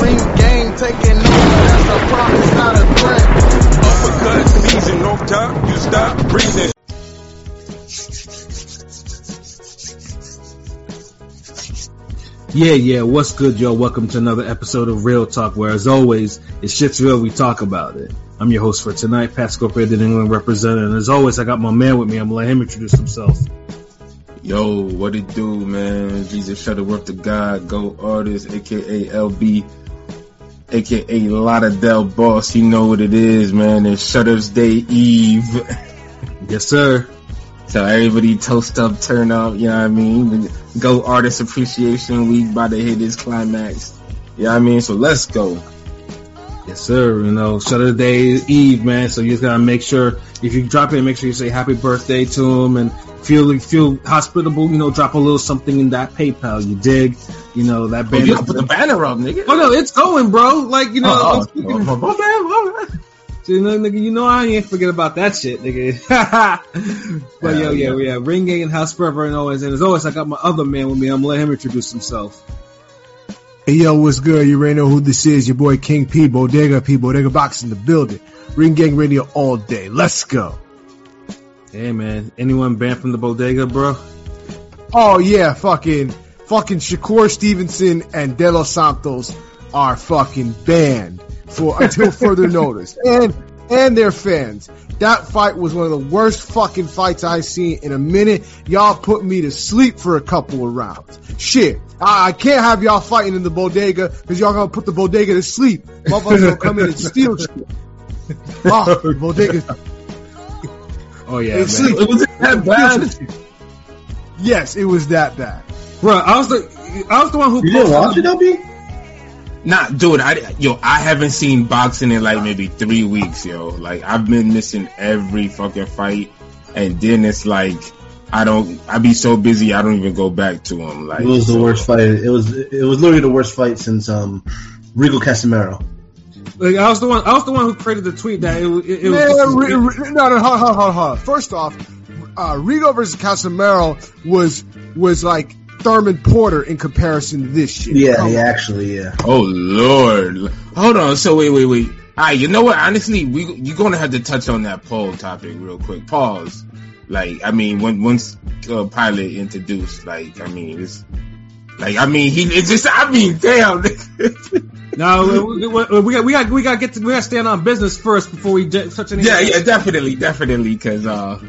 Ring gang taking over, that's a promise, not a threat. Uppercut season, no time, you stop breathing. Yeah, yeah, what's good, y'all? Welcome to another episode of Real Talk, where as always, it's shit's real, we talk about it. I'm your host for tonight, Pat Scorpio, the England representative, and as always, I got my man with me. I'm gonna let him introduce himself. Yo, what it do, man? Jesus Shuttleworth the work to God, Go Artist, aka LB, aka Lauderdale Boss. You know what it is, man. It's Shutter's Day Eve. Yes, sir. So everybody toast up, turn up, you know what I mean? Go Artist Appreciation Week about to hit its climax. You know what I mean? So let's go. Yes, sir. You know, Shutter Day Eve, man. So you just gotta make sure if you drop in, make sure you say happy birthday to him and feel feel hospitable. You know, drop a little something in that PayPal. You dig? You know that Oh, banner. you gotta put the banner up, nigga. Oh no, it's going, bro. Like you know, Oh, I'm oh, speaking- oh, oh, oh, So, you know, nigga, you know I ain't forget about that shit, nigga. but yo, Hell yeah, yeah. yeah, ring gang and house forever and always. And as always, I got my other man with me. I'm gonna let him introduce himself. Hey yo, what's good? You already know who this is. Your boy King P, Bodega P, Bodega Box in the building. Ring Gang Radio all day. Let's go. Hey man, anyone banned from the bodega, bro? Oh yeah, fucking, fucking Shakur Stevenson and De Los Santos are fucking banned for until further notice, and and their fans. That fight was one of the worst fucking fights I've seen in a minute. Y'all put me to sleep for a couple of rounds. Shit, I, I can't have y'all fighting in the bodega because y'all gonna put the bodega to sleep. Motherfuckers gonna come in and steal shit. Oh, the bodega. Oh yeah, man. sleep. It wasn't that bad. Yes, it was that bad. Bro. I was the I was the one who You didn't watch it, LB? Nah, dude, I yo, I haven't seen boxing in like maybe three weeks, yo. Like I've been missing every fucking fight, and then it's like I don't. I be so busy, I don't even go back to them. Like It was the so- worst fight. It was it was literally the worst fight since um Rigo Casimero. Like I was the one. I was the one who created the tweet that it, was- it, it was. Man, Ri- Ri- no, no, hold, hold, hold, hold. First off, uh, Rigo versus Casimero was was like Thurman Porter in comparison to this shit. Yeah, Come yeah, on. actually, yeah. Oh lord, hold on. So wait, wait, wait. All right, you know what? Honestly, we you're gonna have to touch on that poll topic real quick. Pause. Like, I mean, when once uh, pilot introduced, like, I mean, it's like, I mean, he it's just, I mean, damn. no, we, we, we got we got we got to get to, we got to stand on business first before we j- touch anything. Yeah, yeah, definitely, definitely, because uh,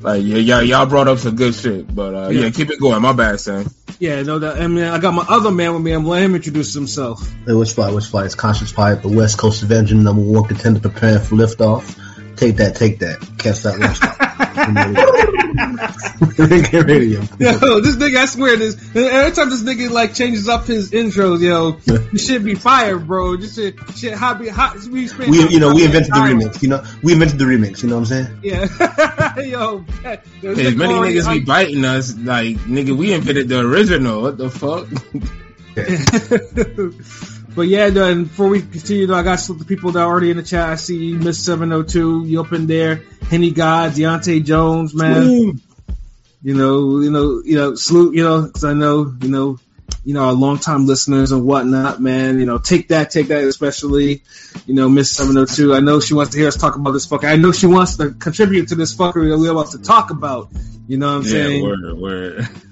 like yeah, y'all, y'all brought up some good shit, but uh, yeah. Yeah. keep it going. My bad, son. yeah. No, that, I mean, I got my other man with me. I'm letting him introduce himself. Hey, which fight? Which fight? It's Conscious Fight, the West Coast Avenger, number one contender, preparing for liftoff. Take that, take that. Catch that one. Ring Gang Radio. Yo, this nigga, I swear this. Every time this nigga like changes up his intros, yo, you should be fired, bro. Just shit, shit, hobby, hot. We, spend We, you know, we invented the remix. You know, we invented the remix. You know what I'm saying? Yeah, yo, yo, As many already- niggas be biting us, like nigga, we invented the original. What the fuck? but yeah, and before we continue, though, I got some of the people that are already in the chat. I see Miss Seven Hundred Two, you up in there, Henny God, Deontay Jones, man. You know, you know, you know, salute, you know, because I know, you know, you know, our longtime listeners and whatnot, man. You know, take that, take that, especially, you know, Miss Seven Hundred Two. I know she wants to hear us talk about this fucker. I know she wants to contribute to this fucker that we're about to talk about. You know what I'm Yeah, saying? word, word.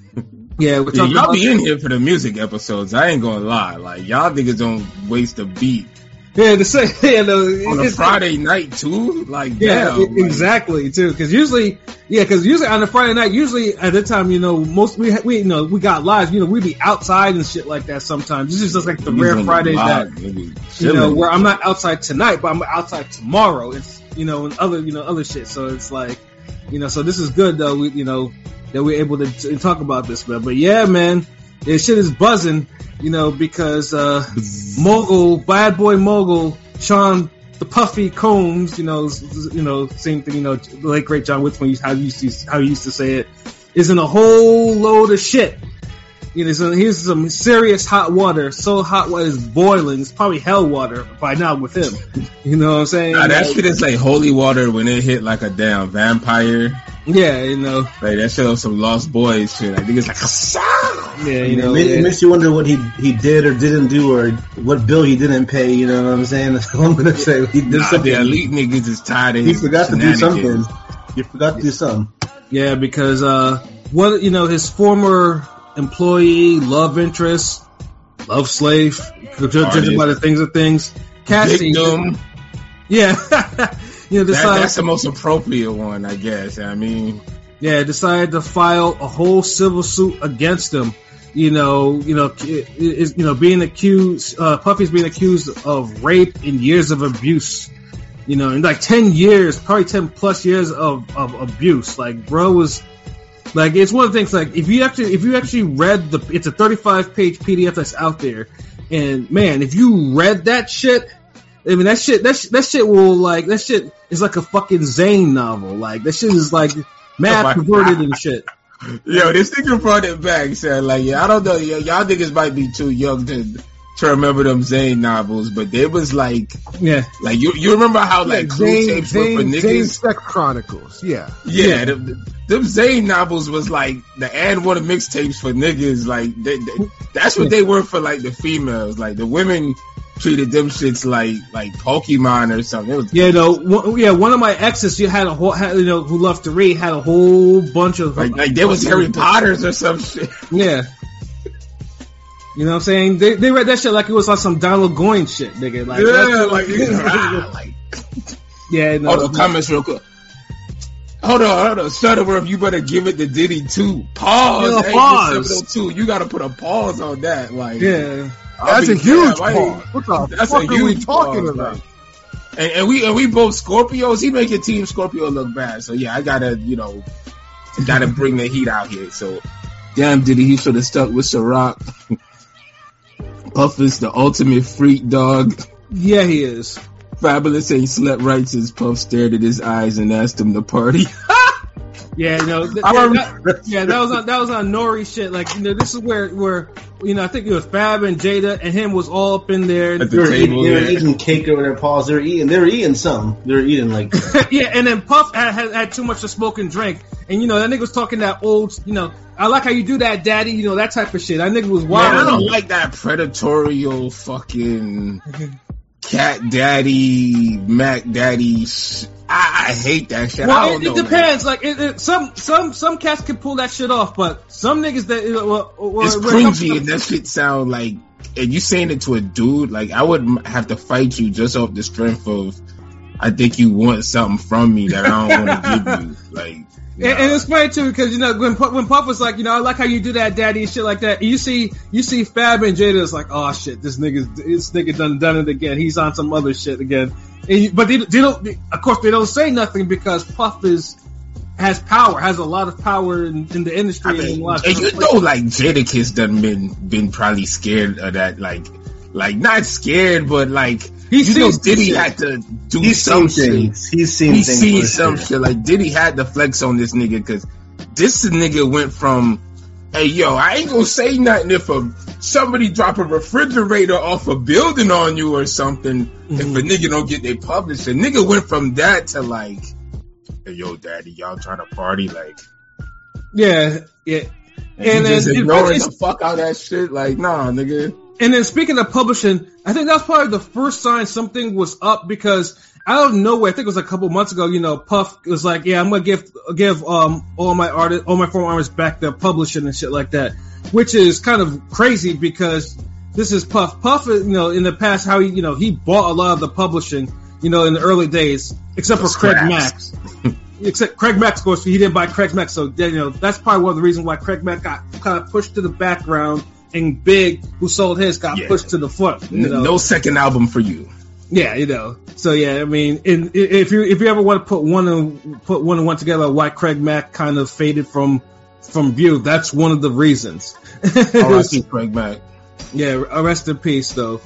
Yeah, we're Yeah, y'all be in here for the music episodes. I ain't gonna lie. Like y'all niggas don't waste a beat yeah, the same. Yeah, no, on a it's- Friday night too. Like Yeah, damn, like, exactly too. Because usually, yeah, because usually on a Friday night, usually at the time, you know, most we we you know we got lives. You know, we be outside and shit like that sometimes. This is just like the rare Fridays that you know where I'm not outside tonight, but I'm outside tomorrow. It's you know and other you know other shit. So it's like you know, so this is good though. We you know that we're able to, to talk about this, man. But yeah, man, this shit is buzzing. You know because uh mogul, bad boy mogul, Sean the Puffy Combs, you know, you know, same thing, you know, the late great John Witherspoon, how he used to how he used to say it, is in a whole load of shit. You You know, so here's some serious hot water. So hot water is boiling. It's probably hell water by now with him. You know what I'm saying? Nah, that Like, shit is like holy water when it hit like a damn vampire. yeah, you know, Like that shit was some Lost Boys shit. I think it's like yeah, you know. it, makes, it makes you wonder what he he did or didn't do, or what bill he didn't pay. You know what I'm saying? That's all I'm gonna say. He did nah, something. the elite niggas is tired of he his forgot to do something. He forgot to do something. Yeah, because uh, what you know, his former employee, love interest, love slave, judging by the things of things, Cassie. Victim. Yeah, you know, That, that's the most appropriate one, I guess. I mean, yeah, decided to file a whole civil suit against him. You know, you know, is you know being accused. Uh, Puffy's being accused of rape and years of abuse. You know, in like ten years, probably ten plus years of, of abuse. Like, bro was like, it's one of the things. Like, if you actually, if you actually read the, it's a thirty-five page PDF that's out there, and man, if you read that shit, I mean, that shit, that, sh- that shit will like, that shit is like a fucking Zane novel. Like, that shit is like mad Oh perverted God. and shit. yo, this nigga brought it back. Said like, yeah, I don't know, y- y'all niggas might be too young to to remember them Zane novels, but they was like, Yeah. like you you remember how like Yeah, Zane, tapes were for Zane, niggas? Zane Sex Chronicles. Yeah. Yeah, them, them Zane novels was like the AND1 of mixtapes for niggas. Like they, they- that's what they were for like the females. Like the women treated them shits like like Pokemon or something. It was Yeah, no, one, yeah, one of my exes, you had a whole, had, you know, who loved to read, had a whole bunch of like like there was Harry Potter's or some shit. Yeah. You know what I'm saying? They, they read that shit like it was like some Donald Goines shit, nigga. Like, yeah, that's- like, ah, like yeah, no, hold on, comments real quick. Hold on, hold on. Shutterworth, you better give it to Diddy too. Pause. Yeah, hey, pause. 702, you gotta put a pause on that. Like, yeah. That's a huge damn, pause. What the That's fuck a are we huge talking pause, about? like. And, and we and we both Scorpios. He make your team Scorpio look bad. So yeah, I gotta you know gotta bring the heat out here. So damn, Diddy, he should have stuck with Ciroc. Puff is the ultimate freak dog. Yeah, he is. Fabolous ain't slept right since Puff stared at his eyes and asked him to party. Yeah, no, th- yeah, that, yeah, that was on, that was on Nori shit. Like, you know, this is where, where, you know, I think it was Fab and Jada and him was all up in there. At They the were, eating, they were yeah. eating cake over their paws. They were eating. They were eating some. They were eating like. yeah, and then Puff had, had, had too much to smoke and drink. And, you know, that nigga was talking that old, you know, I like how you do that, daddy, you know, that type of shit. That nigga was Man, I don't like that predatorial fucking cat daddy, Mac daddy. I, I hate that shit. I Well, don't it, it know, man. depends. Like it, it, some some some cats can pull that shit off, but some niggas that uh, well, well, It's cringy and that shit sound like and you saying it to a dude, like I would have to fight you just off the strength of I think you want something from me that I don't want to give you. Like And, and it's funny too because you know when Puff, when Puff was like, you know, I like how you do that, daddy, and shit like that. And you see you see Fab and Jada is like, oh shit, this nigga this nigga done done it again. He's on some other shit again. And but they, they don't. Of course, they don't say nothing because Puff is has power, has a lot of power in, in the industry. I and, mean, of and you know, like Jada Jadakiss done been been probably scared of that, like like not scared, but like He you know sees Diddy shit. had to do He's some seen shit. things. He's seen He's things. seen some sure. shit. Like Diddy had to flex on this nigga because this nigga went from, hey yo, I ain't gonna say nothing if a somebody drop a refrigerator off a building on you or something. If a mm-hmm. nigga don't get they publisher, nigga went from that to like, hey yo, daddy, y'all trying to party like, Yeah, yeah. and, And he just ignoring the fuck out that shit. Like, nah, nigga. And then speaking of publishing, I think that's probably the first sign something was up because out of nowhere, I think it was a couple months ago, you know, Puff was like, yeah, I'm gonna give give um all my artists, all my former artists back their publishing and shit like that, which is kind of crazy because this is Puff. Puff, you know, in the past, how he, you know, he bought a lot of the publishing, you know, in the early days, except for Craig. Mack. Except Craig Mack, of course, he didn't buy Craig Mack, so you know that's probably one of the reasons why Craig Mack got kind of pushed to the background, and Big, who sold his, got Yeah. pushed to the front. You know? No second album for you. Yeah, you know. So yeah, I mean, in, i- if you if you ever want to put one and put one and one together, why Craig Mack kind of faded from from view, that's one of the reasons. R.I.P. Craig Mack. yeah, rest in peace though.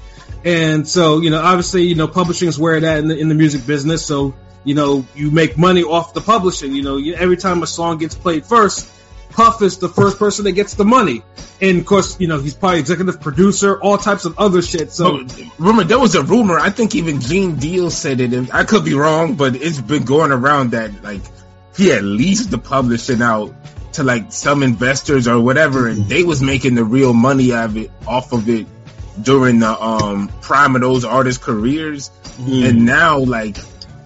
And so you know, obviously, you know, publishing is where it at in the, in the music business. So you know, you make money off the publishing. You know, you, every time a song gets played first, Puff is the first person that gets the money, and of course, you know he's probably executive producer, all types of other shit. So But remember, there was a rumor. I think even Gene Deal said it. And I could be wrong, but it's been going around that like he at least the publishing out to like some investors or whatever, and they was making the real money out of it off of it during the um prime of those artists' careers. And now, like,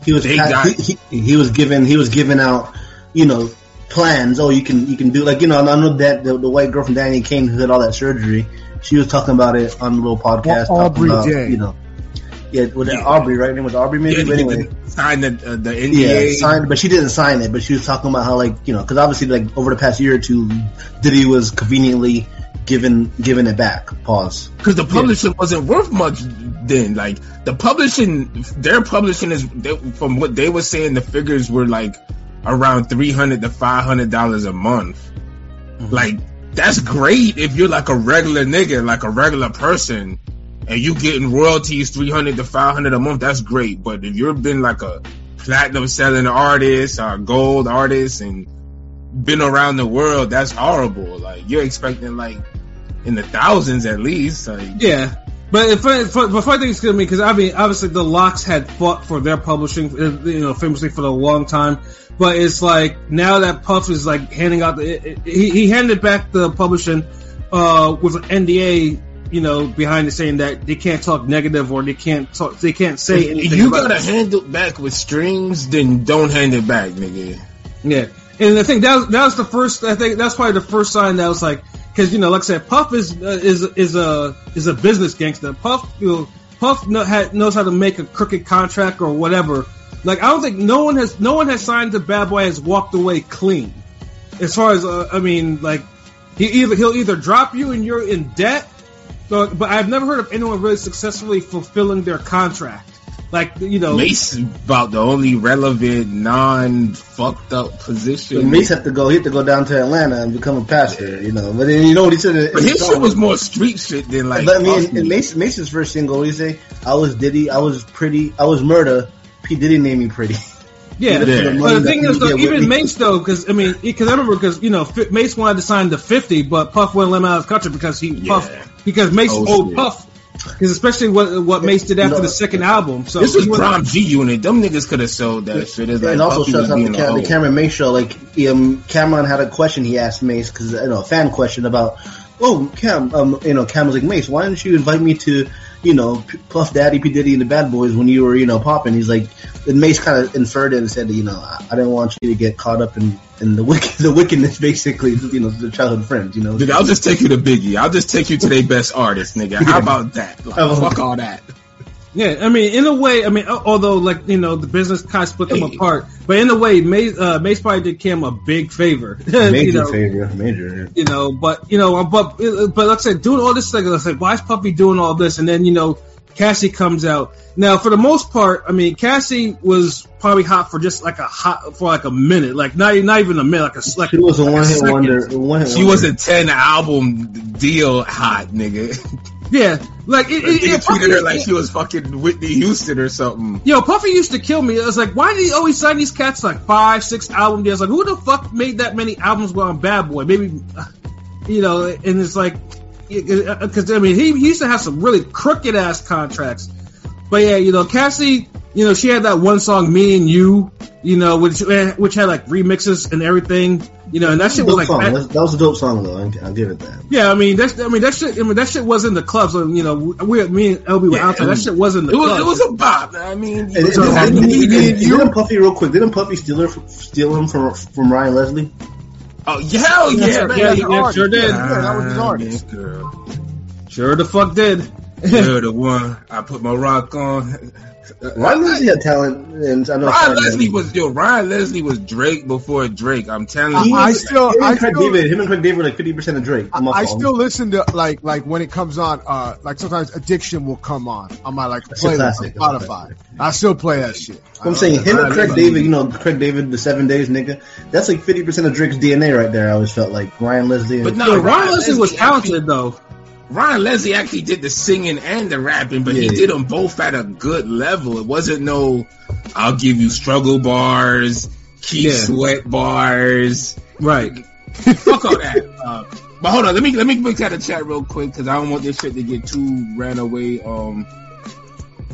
he was They got- he, he, he was given he was giving out you know plans. Oh, you can you can do like you know I know that the, the white girl from Danity Kane who had all that surgery. She was talking about it on a little podcast. Well, Aubrey about, J. You know, yeah, with Yeah. Aubrey, right? Name was Aubrey, maybe. yeah, but anyway, signed the uh, the yeah, signed, but she didn't sign it. But she was talking about how like you know because obviously like over the past year or two, Diddy was conveniently given given it back. Pause. because the publishing wasn't worth much then. Like the publishing, their publishing is they, from what they were saying, the figures were like around three hundred to five hundred dollars a month. Mm-hmm. Like that's great if you're like a regular nigga, like a regular person, and you getting royalties three hundred to five hundred a month. That's great. But if you've been like a platinum selling artist or gold artist and been around the world, that's horrible. Like you're expecting like in the thousands at least. Like Yeah, but if I, for, but funny thing is to me because I mean, obviously the LOX had fought for their publishing, uh, you know, famously for a long time. But it's like now that Puff is like handing out the, it, it- he, he handed back the publishing uh, with an NDA, you know, behind it saying that they can't talk negative or they can't talk, they can't say If anything. you gotta hand it back with strings, then don't hand it back, nigga. Yeah, and I think that was, that was the first. I think that's probably the first sign that was like, because you know, like I said, Puff is uh, is is a is a business gangster. Puff, you know, Puff know, ha knows how to make a crooked contract or whatever. Like I don't think no one has no one has signed to Bad Boy has walked away clean. As far as uh, I mean, like he either he'll either drop you and you're in debt, but I've never heard of anyone really successfully fulfilling their contract. Like you know, Mase is about the only relevant, non fucked up So position. Mase had to go. He had to go down to Atlanta and become a pastor. You know, but then you know what he said. but in his the shit was more street shit than like. but I mean, in Mase, Mase's first single, he say, "I was Diddy, I was pretty, I was murder. P Diddy named me pretty." Yeah, Yeah. but the thing is, though, even Mase though, because I mean, because I remember because you know Fi- Mase wanted to sign the Fifty, but Puff wouldn't let him out of the country because he Yeah. Puff because Mase Oh, owed shit. Puff, because especially what what Mase did after No. the second album. So This was Prime G Unit. Them niggas could have sold that shit. It's like and also Puffy shouts out to being Cam- the hoe. Cam'ron Mase show. Like um, Cam'ron had a question he asked Mase because you know a fan question about, oh Cam, um, you know Cam was like Mase, why didn't you invite me to, you know, P- Puff Daddy, P Diddy, and the Bad Boys when you were you know popping? He's like, and Mase kind of inferred it and said, you know, I, I didn't want you to get caught up in in the wicked the wickedness basically, you know, the childhood friends, you know. Nigga, I'll just take you to Biggie. I'll just take you to their best artist, nigga. How about that? Like, Oh. fuck all that. Yeah, I mean, in a way, I mean, although like you know the business kind of split them Hey. apart, but in a way, Mase, uh, Mase probably did Cam a big favor. Major you know, favor, major. you know, but you know, but but like I said, doing all this thing, I was like, why is Puffy doing all this? And then you know, Cassie comes out. Now, for the most part, I mean, Cassie was probably hot for just like a hot for like a minute, like not not even a minute, like a like She was a one hit second. wonder. One hit She was a 10 album deal hot, nigga. yeah, like it, it, Nigga it, treated her like Puffy- she was fucking Whitney Houston or something. Yo, Puffy used to kill me. I was like, why did he always sign these cats like five, six album deals? Like, who the fuck made that many albums while on Bad Boy? Maybe, uh, you know, and it's like, because I mean, he, he used to have some really crooked ass contracts. But yeah, you know, Cassie, you know, she had that one song, "Me and You," you know, which which had like remixes and everything, you know, and that shit was like, that- That, that was a dope song though. I'll I'll give it that. yeah, I mean, that's, I mean, that shit, I mean, that shit was in the clubs. So, you know, we, me and LB were Yeah, out there. That shit was in the It was, clubs. it was a bop. I mean, And, it was and, a- and, and, you- and didn't Puffy real quick? Didn't Puffy steal her, steal him from from Ryan Leslie? Oh, hell yeah, Yeah, man. yeah, That's yeah, sure did. Yeah, that was his artist. girl. Sure the fuck did. You're the one. I put my rock on. Ryan Leslie had talent, and I know Ryan Leslie was yo. Ryan Leslie was Drake before Drake. I'm telling I- you. I still- Him I and Craig still- David, him and Craig David were like fifty percent of Drake. I'm I still listen to like like when it comes on. Uh, like sometimes Addiction will come on on my like That's a playlist on classic. That's a Spotify. I still play that shit. I'm saying him and Ryan Craig David. You know, Craig David, the Seven Days nigga. That's like fifty percent of Drake's DNA right there. I always felt like Ryan Leslie. And, But no, Ryan Ryan Leslie was talented though. Ryan Leslie actually did the singing and the rapping, but he did them both at a good level. It wasn't no, I'll give you struggle bars, keep Yeah. sweat bars. Right. Fuck all that. Uh, but hold on, let me let me look at the chat real quick because I don't want this shit to get too ran away. Um,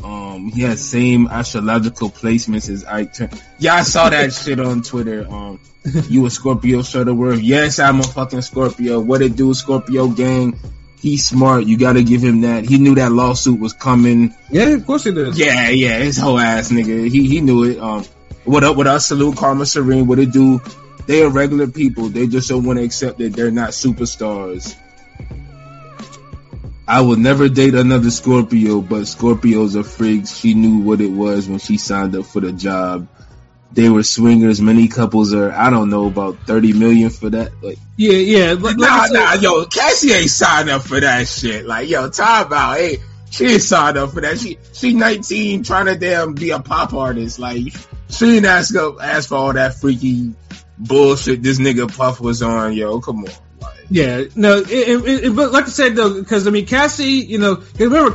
um, he has same astrological placements as I. Turner. Yeah, I saw that shit on Twitter. Um, you a Scorpio Shuttleworth? Yes, I'm a fucking Scorpio. What it do, Scorpio gang? He's smart. You got to give him that. He knew that lawsuit was coming. Yeah, of course he did. Yeah, yeah, his whole ass nigga. He he knew it. Um, what up with us? Salute Karma Serene. What it do? They are regular people. They just don't want to accept that they're not superstars. I will never date another Scorpio, but Scorpios are freaks. She knew what it was when she signed up for the job. They were swingers. Many couples are, I don't know, about 30 million for that. Like, Yeah, yeah. Like, like nah, I said, nah, yo, Cassie ain't signed up for that shit. Like, yo, time out. Hey, she ain't signed up for that. She, she 19 trying to damn be a pop artist. Like, she didn't ask up, ask for all that freaky bullshit this nigga Puff was on. Yo, come on. Yeah, no, it, it, it, but like I said though, because I mean, Cassie, you know, remember,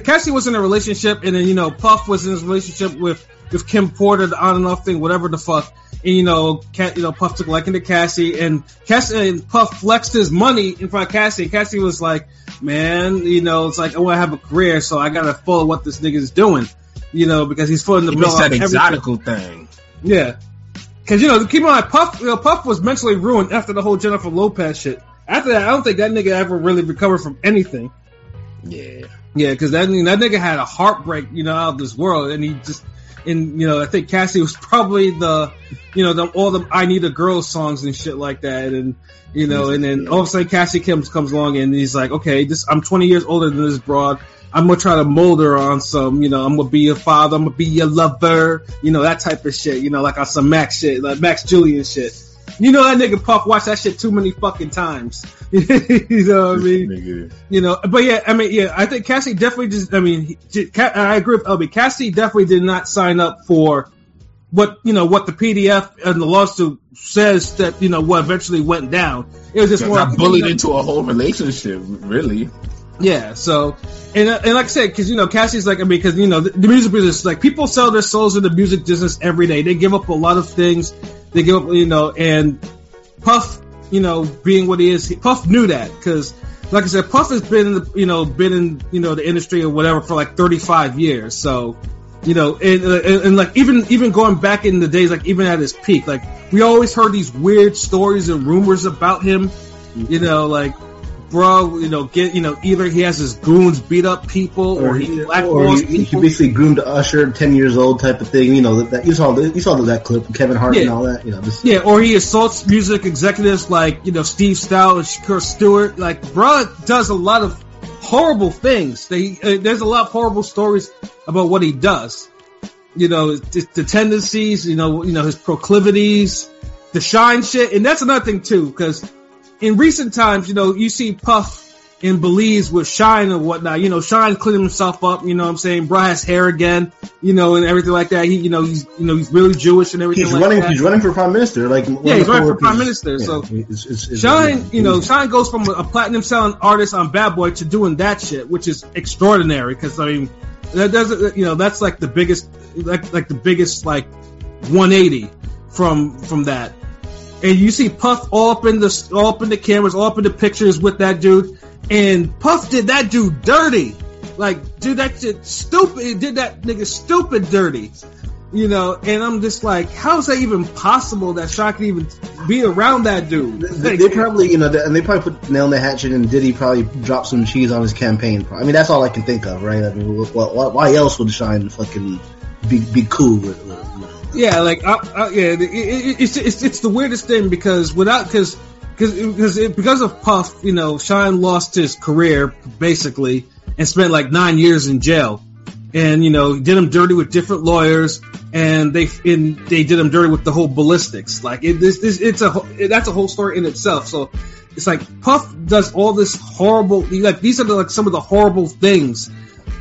Cassie was in a relationship, and then you know, Puff was in his relationship with with Kim Porter, the on and off thing, whatever the fuck, and you know, Ca you know, Puff took liking to Cassie, and Cassie and Puff flexed his money in front of Cassie. And Cassie was like, "Man, you know, it's like oh, I want to have a career, so I gotta follow what this nigga's doing." You know, because he's footing the he bill that exotical thing. Yeah. Cause you know, keep in mind, Puff, you know, Puff was mentally ruined after the whole Jennifer Lopez shit. After that, I don't think that nigga ever really recovered from anything. Yeah. Yeah, cause that, that nigga had a heartbreak, you know, out of this world, and he just, and you know, I think Cassie was probably the, you know, the, all the I Need a Girl songs and shit like that, and you know, and then all of a sudden Cassie comes comes along and he's like, okay, this I'm 20 years older than this broad. I'm gonna try to mold her on some, you know, I'm gonna be your father, I'm gonna be your lover, you know, that type of shit, you know, like on some Max shit, like Max Julien shit. You know that nigga Puff watched that shit too many fucking times. you know what I mean? Nigga. You know, but yeah, I mean, yeah, I think Cassie definitely just, I mean, he- I agree with LB. Cassie definitely did not sign up for what, you know, what the PDF and the lawsuit says that, you know, what eventually went down. It was just more, bullied into a whole relationship, really. Yeah, so, and, uh, and like I said, because, you know, Cassie's like, I mean, because, you know, the, the music business, like, people sell their souls in the music business every day. They give up a lot of things. They give up, you know, and Puff, you know, being what he is, Puff knew that, because, like I said, Puff has been, in the, you know, been in, you know, the industry or whatever for like 35 years. So, you know, and, uh, and, and like even even going back in the days, like even at his peak, like we always heard these weird stories and rumors about him. You know, like bro, you know, get you know either he has his goons beat up people or, he blackballs he, he people. basically groomed Usher, ten years old type of thing. You know that, that you saw the, you saw that clip with Kevin Hart and all that. You know, just, Yeah, or he assaults music executives like you know Steve Stoute and Shakur Stewart. Like, bro, does a lot of horrible things. They uh, there's a lot of horrible stories about what he does. You know, the, the tendencies. You know, you know his proclivities, the Shyne shit, and that's another thing too. Because in recent times, you know, you see Puff in Belize with Shyne and whatnot. You know, Shyne cleaning himself up. You know, what I'm saying, bro has hair again. You know, and everything like that. He, you know, he's you know he's really Jewish and everything he's like running. that. He's running for prime minister. Like Yeah, he's running for prime minister, so it's, it's, it's, Shyne, you know, Shyne goes from a platinum selling artist on Bad Boy to doing that shit, which is extraordinary. Because I mean, that doesn't, you know, that's like the biggest, like like the biggest like 180 from from that. And you see Puff all up in the all up in the cameras, all up in the pictures with that dude, and Puff did that dude dirty, like dude, that shit stupid. He did that nigga stupid dirty. You know, and I'm just like, how is that even possible that Shyne could even be around that dude? They, they probably, you know, they- and they probably put nail in the hatchet, and Diddy probably dropped some cheese on his campaign. I mean, that's all I can think of, right? I mean, wh- wh- why, why else would Shyne fucking be be cool with? with? Yeah, like I, I, yeah, it, it, it's, it's it's the weirdest thing because without because because because it, of Puff, you know, Shyne lost his career basically and spent like nine years in jail, and you know did him dirty with different lawyers, and they and they did him dirty with the whole ballistics. Like it, this, this it's a whole- that's a whole story in itself. So it's like Puff does all this horrible like these are the, like some of the horrible things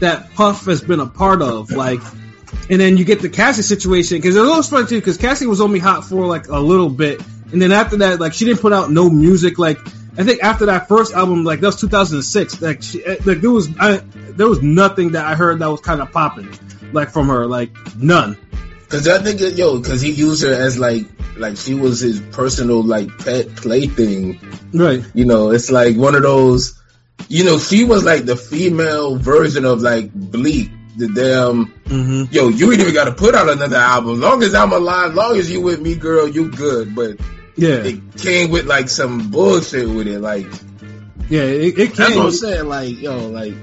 that Puff has been a part of, like. And then you get the Cassie situation because it was always funny too because Cassie was only hot for like a little bit, and then after that, like she didn't put out no music. Like I think after that first album, like that was 2006. Like she, eh, like there was I, there was nothing that I heard that was kind of popping, like from her, like none. Cause I think yo, cause he used her as like, like she was his personal like pet plaything. Right. You know, it's like one of those. You know, she was like the female version of like Bleak. The damn, Mm-hmm. yo, you ain't even got to put out another album. As long as I'm alive, long as you with me, girl, you good. But Yeah. it came with like some bullshit with it. Like Yeah. It, it that's what I'm saying. Like yo, like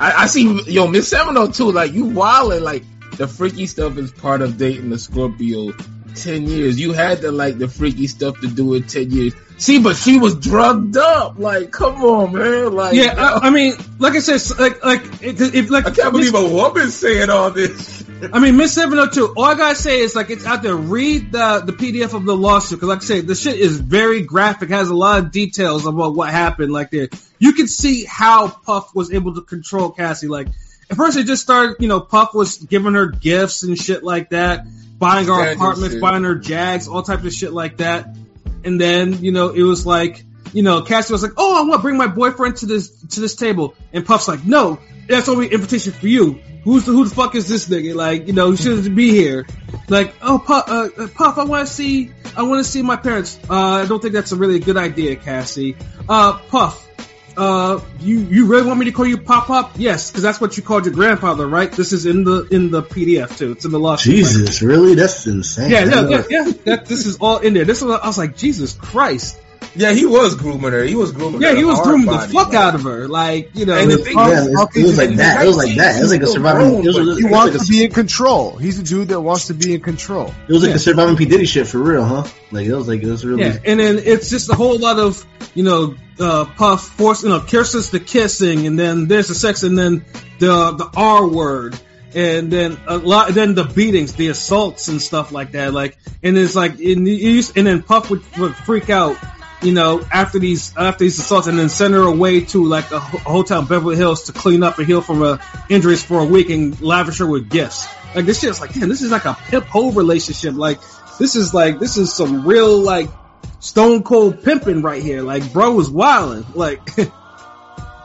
I, I see yo Miss Hundred Two. Like you wildin'. Like the freaky stuff is part of dating the Scorpio. Ten years. You had to like the freaky stuff to do it. Ten years. See, but she was drugged up. Like, come on, man. Like, Yeah. I, I mean, like I said, like like if, if like I can't believe a woman saying all this. I mean, Miss 702, all I gotta say is like it's out there. Read the the PDF of the lawsuit because, like I say, the shit is very graphic, has a lot of details about what happened. Like there, you can see how Puff was able to control Cassie. Like at first, it just started, you know, Puff was giving her gifts and shit like that, buying her apartments, buying her Jags, all types of shit like that. And then, you know, it was like, you know, Cassie was like, "Oh, I want to bring my boyfriend to this to this table," and Puff's like, "No, that's only invitation for you. Who's the who the fuck is this nigga? Like, you know, he shouldn't be here. Like, oh, Puff, uh, uh, Puff, I want to see, I want to see my parents. Uh, I don't think that's a really good idea, Cassie. Uh, Puff, uh, you you really want me to call you Pop Pop? Yes, because that's what you called your grandfather, right? This is in the in the PDF too. It's in the lawsuit. Like, Jesus, really? That's insane. yeah, yeah, yeah, yeah. That, this is all in there. This is I was like, Jesus Christ. Yeah, he was grooming her. He was grooming her. Yeah, he was hard grooming the fuck like- out of her. Like, you know, And the thing Yeah, is, it was, it was like that. It was like that. It was like a surviving. It was, it was He like wants a, to be in control. He's a dude that wants to be in control. it was like yeah. a surviving P Diddy shit for real, huh? Like it was like it was really. Yeah, and then it's just a whole lot of you know uh, Puff force you know kisses the kissing, and then there's the sex, and then the the R word, and then a lot, then the beatings, the assaults and stuff like that. Like, and it's like, and, you used- and then Puff would, would freak out. You know, after these after these assaults, and then send her away to like a, hotel in Beverly Hills to clean up and heal from her injuries for a week, and lavish her with gifts. Like this shit's like, damn, this is like a pimp hoe relationship. Like this is like this is some real like stone cold pimping right here. Like, bro was wilding. Like, and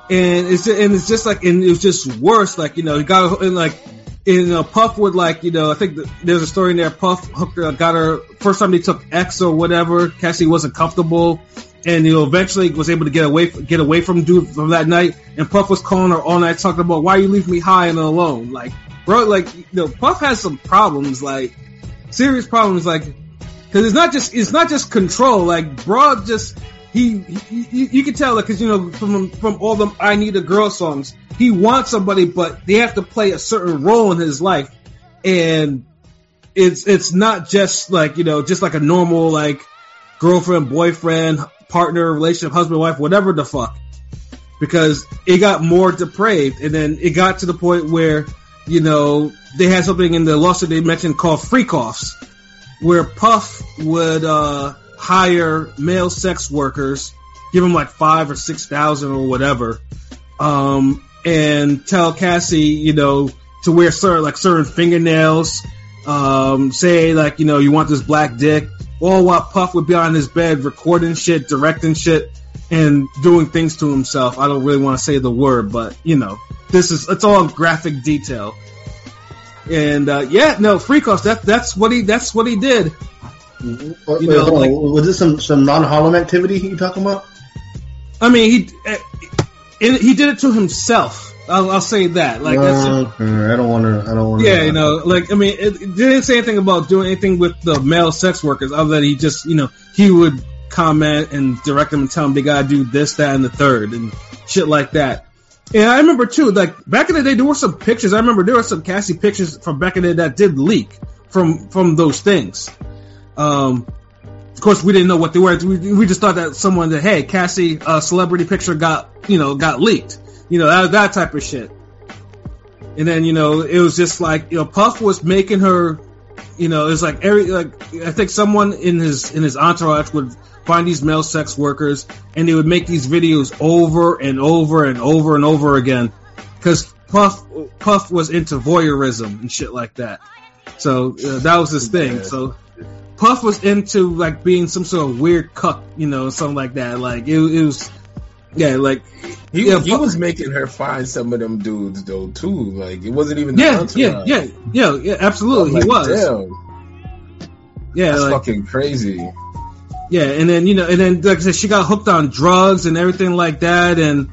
it's just, and it's just like, and it was just worse. Like, you know, he got and like, you uh, know, Puff would like, you know, I think that there's a story in there. Puff hooked her, got her first time they took X or whatever. Cassie wasn't comfortable. And you know, eventually was able to get away get away from dude from that night. And Puff was calling her all night, talking about why you leave me high and alone. Like, bro, like you know, Puff has some problems, like serious problems. Like, because it's not just it's not just control. Like bro, just he, he you, can tell it because you know from from all the I Need a Girl songs, he wants somebody, but they have to play a certain role in his life, and it's it's not just like you know just like a normal like girlfriend, boyfriend, partner, relationship, husband, wife, whatever the fuck. Because it got more depraved, and then it got to the point where you know they had something in the lawsuit they mentioned called freak offs where Puff would uh, hire male sex workers, give them like five or six thousand or whatever, um, and tell Cassie, you know, to wear certain like certain fingernails, um, say like you know you want this black dick, all while Puff would be on his bed recording shit, directing shit, and doing things to himself. I don't really want to say the word, but you know, this is it's all graphic detail. And uh, yeah, no, freak offs. That that's what he that's what he did. Wait, You know, on. like- was this some some non Harlem activity you talking about? I mean, he uh, he did it to himself. I'll, I'll say that. Like Uh, I don't want to. I don't want to. yeah, you know, like I mean, it, it didn't say anything about doing anything with the male sex workers, other than he just you know he would comment and direct them and tell them they gotta do this, that, and the third, and shit like that. And I remember too, like back in the day, there were some pictures. I remember there were some Cassie pictures from back in the day that did leak from from those things. Um, of course, we didn't know what they were. We, we just thought that someone that hey, Cassie, a celebrity picture got you know got leaked. You know that that type of shit. And then you know it was just like you know Puff was making her, you know, it's like every like I think someone in his in his entourage would find these male sex workers and they would make these videos over and over and over and over again because Puff Puff was into voyeurism and shit like that. So uh, that was his thing. So Puff was into like being some sort of weird cuck, you know, something like that. Like it, it was, yeah, like He, Yeah, he Puff- was making her find some of them dudes though too. Like it wasn't even the yeah, yeah, yeah, yeah, yeah, absolutely, Like, he was. Damn. Yeah, That's like, fucking crazy. Yeah, and then you know, and then like I said, she got hooked on drugs and everything like that, and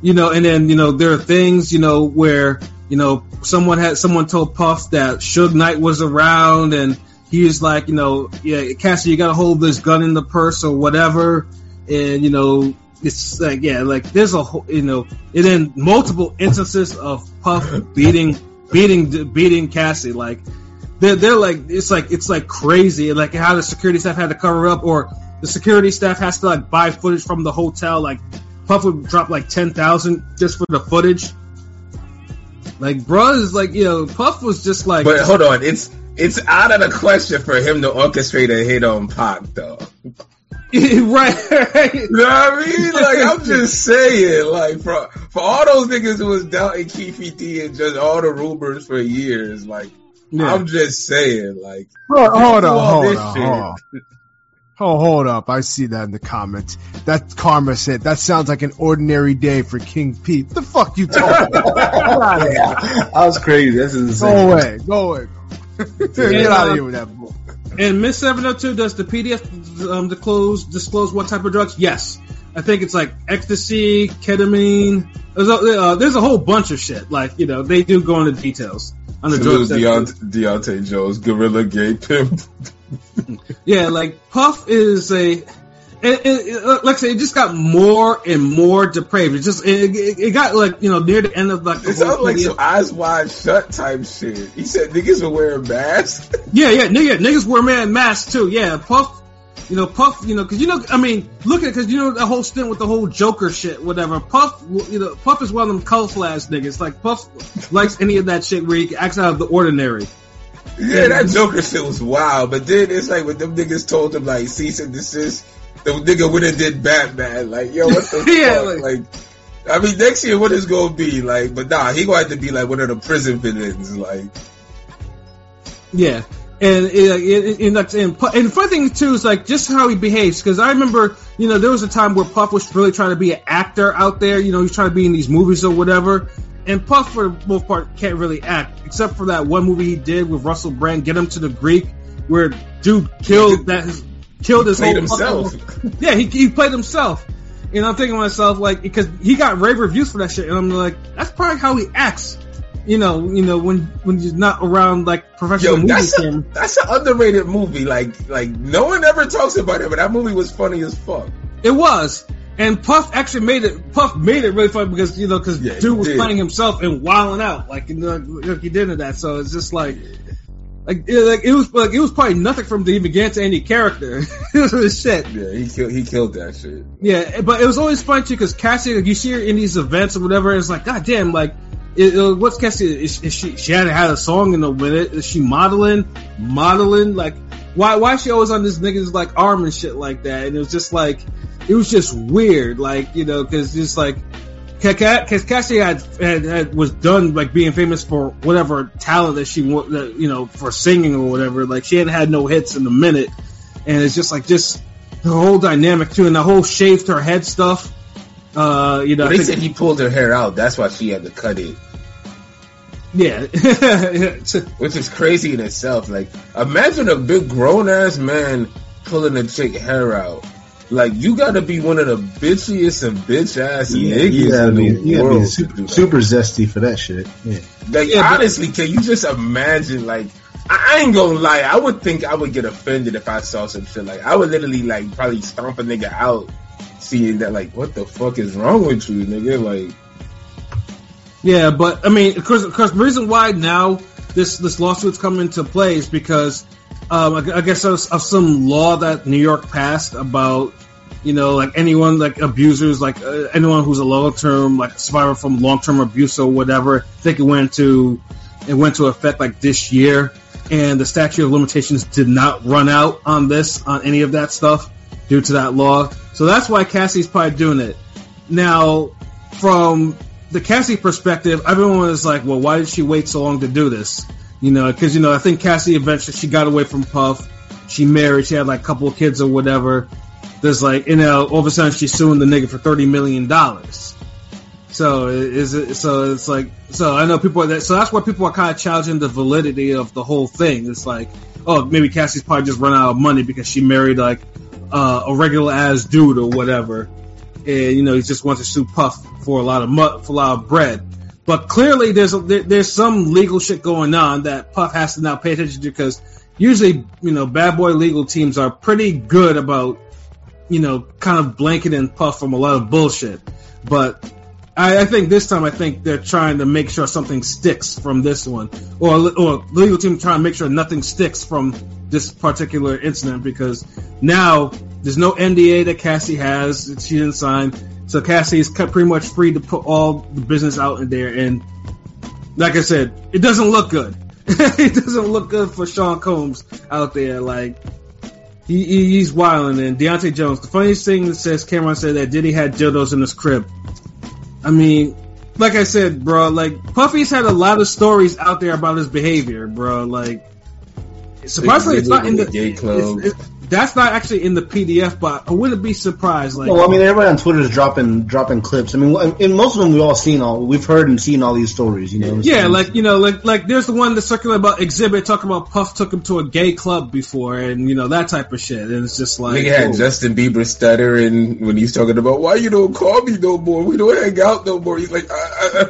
you know, and then you know, there are things you know where you know someone had someone told Puff that Suge Knight was around, and he was like, you know, yeah, Cassie, you got to hold this gun in the purse or whatever, and you know, it's like yeah, like there's a whole, you know, and then multiple instances of Puff beating, beating, beating Cassie, like they're, they're like it's like it's like crazy. Like how the security staff had to cover up or the security staff has to like buy footage from the hotel. Like puff would drop like 10,000 just for the footage. Like bruh is like you know puff was just like But hold on, it's it's out of the question for him to orchestrate a hit on Pac, though. right, right. You know what I mean? Like I'm just saying, like for for all those niggas who was doubting Keffe D and just all the rumors for years, like Yeah. I'm just saying, like Hold, hold do on, hold this on, shit. hold on. Oh, hold up. I see that in the comments. That karma said, that sounds like an ordinary day for King Pete. The fuck you talking about? Get out of here. That was crazy. That's insane. Go away. Go away. Get out of here with that book. And Miss 702 does the PDF um, disclose disclose what type of drugs? Yes, I think it's like ecstasy, ketamine. There's a, uh, there's a whole bunch of shit. Like you know, they do go into details on the Salute drugs. that- Deontay, Deontay Jones, Gorilla Gay Pimp. Yeah, like Puff is a. It, it, like I said, it just got more and more depraved. It just it, it, it got like you know near the end of like the It sounds like 20th some eyes wide shut type shit. He said niggas were wearing masks. Yeah, yeah, nigga, niggas wear man masks too. Yeah, Puff, you know, Puff, you know, because you know, I mean, look at because you know the whole stint with the whole Joker shit, whatever. Puff, you know, Puff is one of them colorful ass niggas. Like Puff likes any of that shit where he acts out of the ordinary. Yeah, that Joker shit was wild. But then it's like when them niggas told him like cease and desist, the nigga went and did Batman. Like, yo, what the Yeah, fuck? like- Like, I mean, next year what is gonna be like? But nah, he gonna have to be like one of the prison villains. Like, Yeah. And it, it, and, that's, and, and funny thing too is like just how he behaves because I remember you know there was a time where Puff was really trying to be an actor out there you know he's trying to be in these movies or whatever and Puff for the most part can't really act except for that one movie he did with Russell Brand Get Him to the Greek where dude killed that his, killed his whole fucking- himself. yeah, he, he played himself. And I'm thinking to myself, like, because he got rave reviews for that shit, and I'm like, that's probably how he acts. You know, you know, when when he's not around like professional Yo, movie that's a, that's an underrated movie. Like, like no one ever talks about it, but that movie was funny as fuck. It was. And Puff actually made it. Puff made it really fun because you know because Yeah, dude was did. playing himself and wilding out like you know, like he did in that. So it's just like, like it, like it was like it was probably nothing from to even get to any character. it was shit. Yeah, he killed he killed that shit. Yeah, but it was always fun too because Cassie, like, you see her in these events or whatever. It's like, god damn, like, it, it- what's Cassie? Is, is she she hadn't had a song in a minute? Is she modeling? Modeling? Like, why why is she always on this nigga's like arm and shit like that? And it was just like, it was just weird, like you know, because just like. Because Cassie had, had, had was done like being famous for whatever talent that she that you know for singing or whatever. Like she hadn't had no hits in a minute, and it's just like just the whole dynamic too, and the whole shaved her head stuff. Uh, you know, I they said he pulled her hair out. That's why she had to cut it. yeah, which is crazy in itself. Like, imagine a big grown ass man pulling a chick hair out. Like, you gotta be one of the bitchiest and bitch ass Yeah, niggas you gotta in be, the you gotta world. be to super, do super zesty for that shit. Yeah. Like, Yeah, but- honestly, can you just imagine? Like, I I ain't gonna lie. I would think I would get offended if I saw some shit. Like, I would literally like probably stomp a nigga out, seeing that. Like, what the fuck is wrong with you, nigga? Like, yeah, but I mean, of course, of course, the reason why now this this lawsuit's come into play is because um, I, I guess of, of some law that New York passed about you know like anyone like abusers like uh, anyone who's a long term like survivor from long term abuse or whatever. I think it went to it went to effect like this year, and the statute of limitations did not run out on this on any of that stuff due to that law. So that's why Cassie's probably doing it. Now, from the Cassie perspective, everyone was like, well, why did she wait so long to do this? You know, because, you know, I think Cassie eventually, she got away from Puff. She married, she had like a couple of kids or whatever. There's like, you know, all of a sudden she's suing the nigga for $30 million. So is it, so it's like, so I know people are that, so that's why people are kind of challenging the validity of the whole thing. It's like, oh, maybe Cassie's probably just run out of money because she married like uh, a regular ass dude or whatever, and you know he just wants to sue Puff for a lot of mu- for a lot of bread. But clearly, there's a, there, there's some legal shit going on that Puff has to now pay attention to because usually, you know, bad boy legal teams are pretty good about, you know, kind of blanketing Puff from a lot of bullshit. But I, I think this time, I think they're trying to make sure something sticks from this one, or or legal team trying to make sure nothing sticks from this particular incident because now there's no NDA that Cassie has she didn't sign, so Cassie is pretty much free to put all the business out in there. And like I said, it doesn't look good. it doesn't look good for Sean Combs out there. Like he, he- he's wilding. And Deontay Jones. The funniest thing that says Cam'ron said that Diddy had dildos in his crib. I mean, like I said, bro. Like Puffy's had a lot of stories out there about his behavior, bro. Like surprisingly, it's not in the Gay club. it's- it's- that's not actually in the PDF, but I wouldn't be surprised. Like, Well, I mean, everybody on Twitter is dropping dropping clips. I mean, in most of them, we've all seen all, we've heard and seen all these stories. You know, Yeah, saying? like you know, like like there's the one that circulated about Exhibit talking about Puff took him to a gay club before, and you know that type of shit. And it's just like, Nigga had oh. Justin Bieber stuttering when he's talking about why you don't call me no more. We don't hang out no more. He's like, I, I,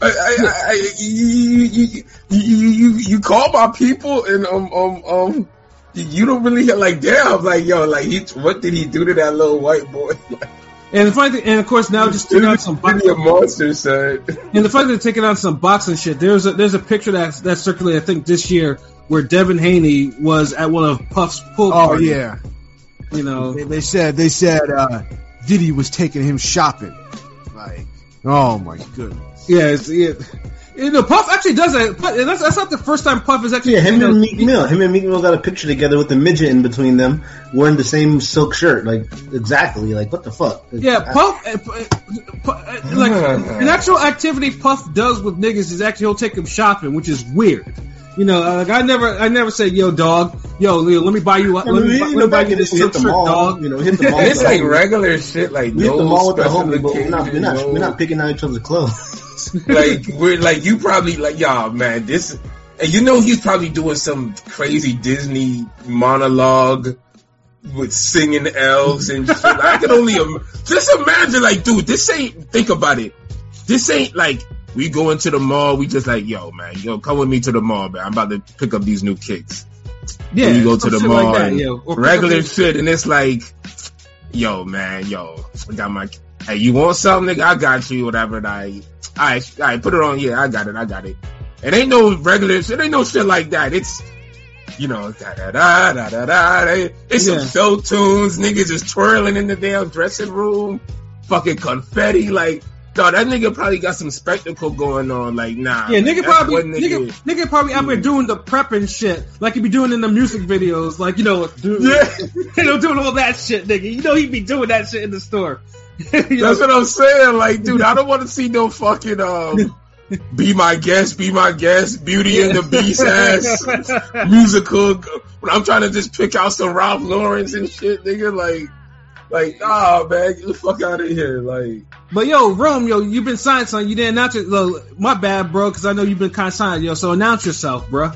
I, I, I, you, you, you, you, you, you call my people and um um um. You don't really like damn like yo like he what did he do to that little white boy? and the funny thing, and of course now just taking out some Give box, me a monster son. and the fact that they're taking out some boxing shit. There's a there's a picture that that circulated I think this year where Devin Haney was at one of Puff's pool Oh parties. yeah, you know. they, they said they said uh, Diddy was taking him shopping. Like, oh my goodness. Yeah, it's, yeah. You know, Puff actually does that. Puff- That's, that's not the first time Puff is actually. yeah, him and Meek Mill, him and Meek Mill got a picture together with the midget in between them, wearing the same silk shirt. Like exactly, like what the fuck? Yeah, Puff, uh, uh, like an actual activity Puff does with niggas is actually he'll take them shopping, which is weird. You know, uh, like I never, I never say, "Yo, dog, yo, Leo, let me buy you, let I me, buy, you let me buy you in this hit silk the shirt, mall, dog." you know, hit the mall. And it's like regular shit like you hit the mall with the homie, but we're not, we're not, we're not picking out each other's clothes. Like we're like you probably like y'all man this and you know he's probably doing some crazy Disney monologue with singing elves and shit. I can only Im- just imagine like dude this ain't think about it. This ain't like we go into the mall we just like yo man yo come with me to the mall man. I'm about to pick up these new kicks. Yeah, and we go to the mall like that, and pick regular shit and it's like yo man yo I got my hey you want something nigga? I got you whatever. I I I put it on. Yeah I got it. I got it. It ain't no regular it ain't no shit like that. It's you know da da da da da da. It's Yeah. some show tunes niggas is twirling in the damn dressing room fucking confetti like dog that nigga probably got some spectacle going on like nah Yeah, nigga probably what nigga, nigga probably out there mm. doing the prepping shit like he be doing in the music videos, like you know, do, Yeah. you know, doing all that shit, nigga. You know, he be doing that shit in the store. That's what I'm saying. Like, dude, I don't want to see no fucking um, be my guest, be my guest, Beauty and the Beast ass musical. When I'm trying to just pick out some Ralph Lauren and shit, nigga, like, like, oh man, get the fuck out of here, like. But yo, Rome, yo, you've been signed, son. You didn't announce it. Well, my bad, bro, because I know you've been kind of signed, yo. So announce yourself, bro.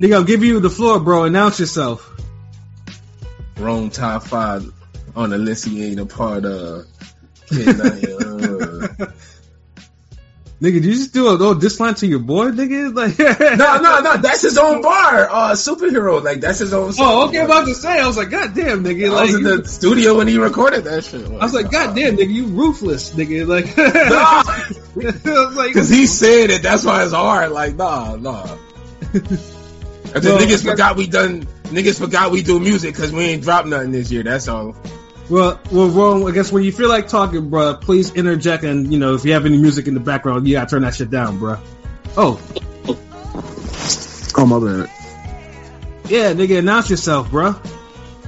Nigga, I'll give you the floor, bro. Announce yourself. Rome top five on the list he ain't a part of. Kid, I ain't, uh. Nigga, did you just do a little diss line to your boy, nigga? Like, no, no, no. That's his own bar. Uh, superhero. Like that's his own. Oh, okay. I'm about to say, I was like, God damn, nigga. I Like, was in the studio when he recorded that shit. I was like, God damn, nigga, you ruthless, nigga. Like, Nah. Like, Cause he said it, that's why it's hard. Like, nah, nah. And the Well, niggas forgot we done. Niggas forgot we do music because we ain't dropped nothing this year. That's all. well, well, Rome, I guess when you feel like talking, bro, please interject. And, you know, if you have any music in the background, you gotta turn that shit down, bro. Oh, Oh my bad. yeah, nigga, announce yourself, bro.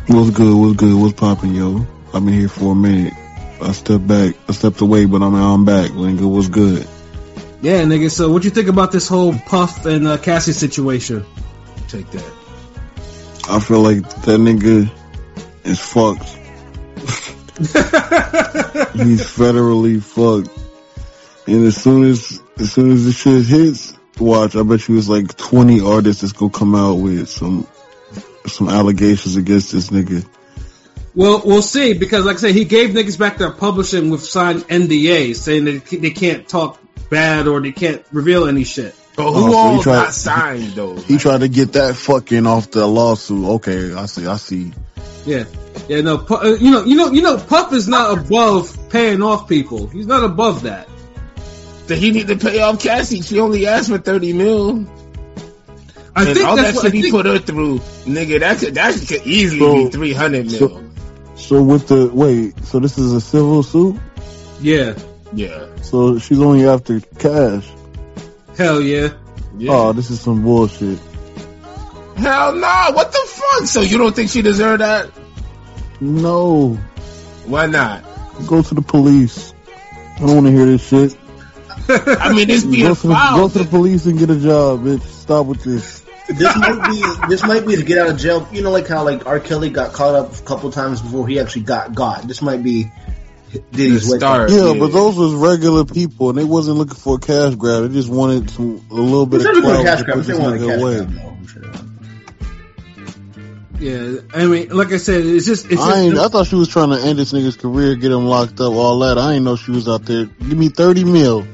What's good? What's good? What's popping, yo? I've been here for a minute. I stepped back. I stepped away, but I'm I'm back. Nigga, what's good? Yeah, nigga. So, what you think about this whole Puff and uh, Cassie situation? Take that. I feel like that nigga is fucked. He's federally fucked. And as soon as as soon as the shit hits, watch. I bet you it's like twenty artists that's gonna come out with some some allegations against this nigga. Well, we'll see because, like I said, he gave niggas back their publishing with signed NDAs, saying that they can't talk bad or they can't reveal any shit. But who Oh, so he all tried- got signed though? He tried to get that fucking off the lawsuit. Okay, I see. I see. Yeah, yeah, no, Pu- uh, you know, you know, you know, Puff is not above paying off people. He's not above that. Did he need to pay off Cassie? She only asked for thirty mil. I and think all that what shit he put her through, nigga, that could that could easily So- be three hundred mil. so- So with the wait, so this is a civil suit. yeah, yeah. So she's only after cash. Hell yeah. yeah. Oh, this is some bullshit. Hell no! What the fuck? So you don't think she deserved that? No, Why not? go to the police. I don't want to hear this shit. I mean, it's being Go to, the, go to the police and get a job, bitch. Stop with this. This might be this might be to get out of jail. You know, like how like R. Kelly got caught up a couple times before he actually got got. This might be Diddy's The start. Yeah, Yeah. but those was regular people, and they wasn't looking for a cash grab. They just wanted some a little bit sure of clout cash to grab. put They this a nigga cash away. grab. though. I'm sure they want. Yeah, I mean, like I said, it's just, it's I ain't, I thought she was trying to end this nigga's career, get him locked up, all that. I ain't know she was out there. Give me thirty mil.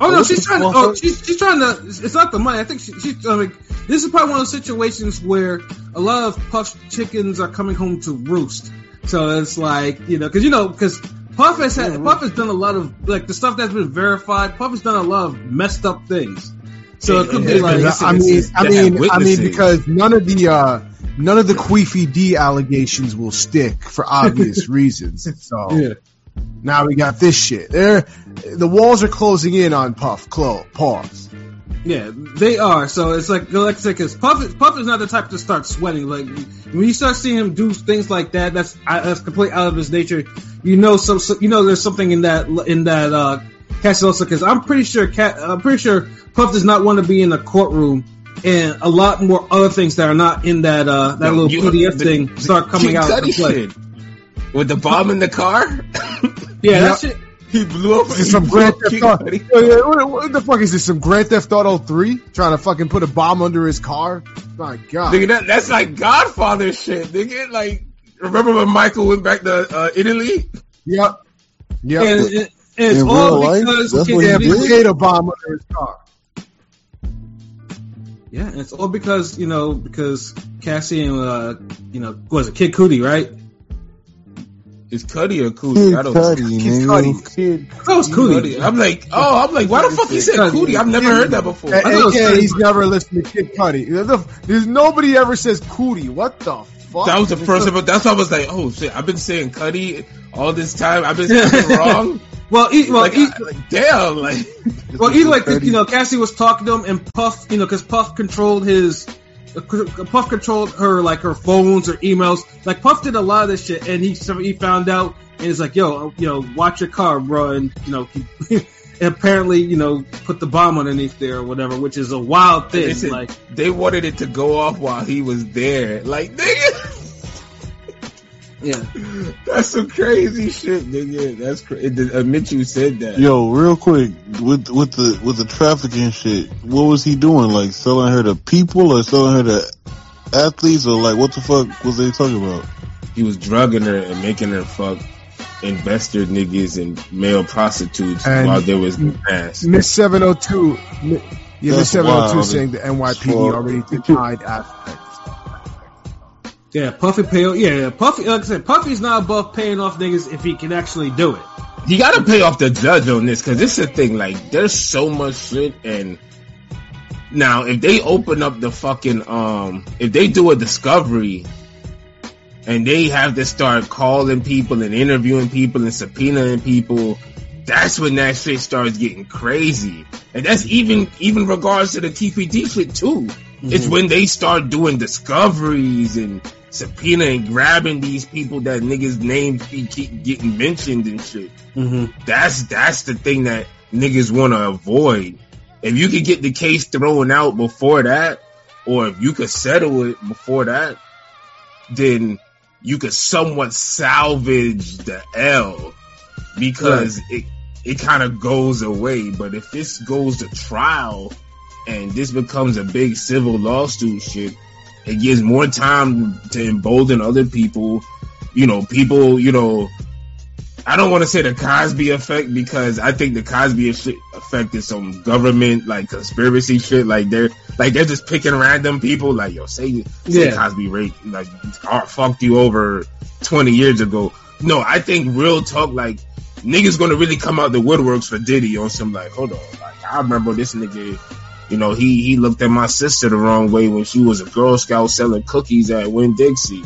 oh no, she's trying to, oh, she's, she's trying to, it's not the money. I think she, she's, I mean, this is probably one of those situations where a lot of puffed chickens are coming home to roost. So it's like, you know, cause you know, cause Puff has had, Puff has done a lot of, like, the stuff that's been verified, Puff has done a lot of messed up things. So it could be like, I mean, I mean, I mean, because none of the uh, none of the Keffe D allegations will stick for obvious reasons. So yeah. now we got this shit. There, the walls are closing in on Puff. Clo- pause. Yeah, they are. So it's like, like I said, because Puff, is- Puff is not the type to start sweating. Like when you start seeing him do things like that, that's uh, that's completely out of his nature. You know, some, so, you know, there's something in that in that uh, Cassie because I'm pretty sure, Cat, I'm pretty sure Puff does not want to be in a courtroom. And a lot more other things that are not in that uh, that little You- PDF the- thing start coming out. to Cudi play. shit. With the bomb in the car, Yeah, that shit. He blew up. Is he some Grand Theft Kid Auto? Cudi. Wait, wait, What, what the fuck is this? Some Grand Theft Auto three? Trying to fucking put a bomb under his car? My God. Nigga, that, that's like Godfather shit, nigga. Like, remember when Michael went back to uh, Italy? Yep. Yep. And, and, and it's In all real life? because That's what he yeah, Cudi- did? potato bomb under his car. Yeah, and it's all because you know because Cassie and uh you know was it Kid Cudi right? Is Cuddy or Kid Cootie? I don't Cudi, Kid nigga. Kid. That was Cudi. Cudi. I'm like, oh, I'm like, why the fuck he said Cudi. Cootie? I've never heard that before. A- thought it was AKA, he's never listened to Kid Cudi. The- There's nobody ever says Cootie. What the fuck? That was the first time. That's why I was like, oh shit, I've been saying Cuddy all this time. I've been, I've wrong. Well, e- well, like, e- I- like, damn, like, well, either like you know Cassie was talking to him and Puff, you know, because Puff controlled his. Puff controlled her like her phones or emails. Like Puff did a lot of this shit, and he he found out, and he's like, "Yo, you know, watch your car, bro." And you know, he, and apparently, you know, put the bomb underneath there or whatever, which is a wild they, thing. said Like, they wanted it to go off while he was there. Like, nigga, yeah, that's some crazy shit, nigga. That's crazy. Admit you said that. Yo, real quick with with the with the trafficking shit. What was he doing? Like selling her to people or selling her to athletes or like what the fuck was they talking about? He was drugging her and making her fuck investor niggas and male prostitutes And- while there was mass. Miss 702. Yeah, Miss 702 wild. saying the NYPD already denied aspects. Yeah, Puffy pay. Yeah, Puffy. Like I said, Puffy's not above paying off niggas if he can actually do it. You gotta pay off the judge on this because this is thing. Like, there's so much shit, and now if they open up the fucking um, if they do a discovery, and they have to start calling people and interviewing people and subpoenaing people, that's when that shit starts getting crazy. And that's even even regards to the TPD shit too. It's when they start doing discoveries and subpoena and grabbing these people that niggas names keep getting mentioned and shit. Mm-hmm. That's that's the thing that niggas want to avoid. If you could get the case thrown out before that, or if you could settle it before that, then you could somewhat salvage the L because it it kind of goes away. But if this goes to trial and this becomes a big civil lawsuit shit, it gives more time to embolden other people. You know, people, you know, I don't want to say the Cosby effect because I think the Cosby effect is some government like conspiracy shit. Like they're like they're just picking random people. Like yo, say, say Yeah. Cosby rape like fucked you over twenty years ago. No, I think real talk like niggas gonna really come out the woodworks for Diddy on some like hold on like I remember this nigga. You know, he he looked at my sister the wrong way when she was a Girl Scout selling cookies at Winn Dixie.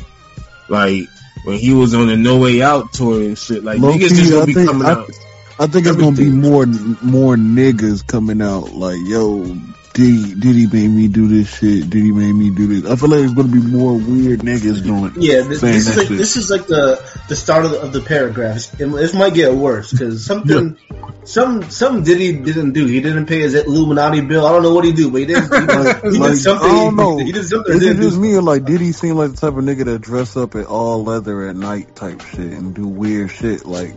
Like when he was on the No Way Out tour and shit. Like Low niggas key, just gonna I be think- coming I- out. I think it's gonna be more more niggas coming out like, yo, Diddy, Diddy made me do this shit. Diddy made me do this. I feel like it's gonna be more weird niggas doing. Yeah, this, this is like shit. this is like the the start of the, of the paragraphs. It, this might get worse because something some some Diddy didn't do. He didn't pay his Illuminati bill. I don't know what he do, but he did. He did, Like, he did like, something. I don't know. He did something. Is it just do. me or like did he seem like the type of nigga that dress up in all leather at night type shit and do weird shit? Like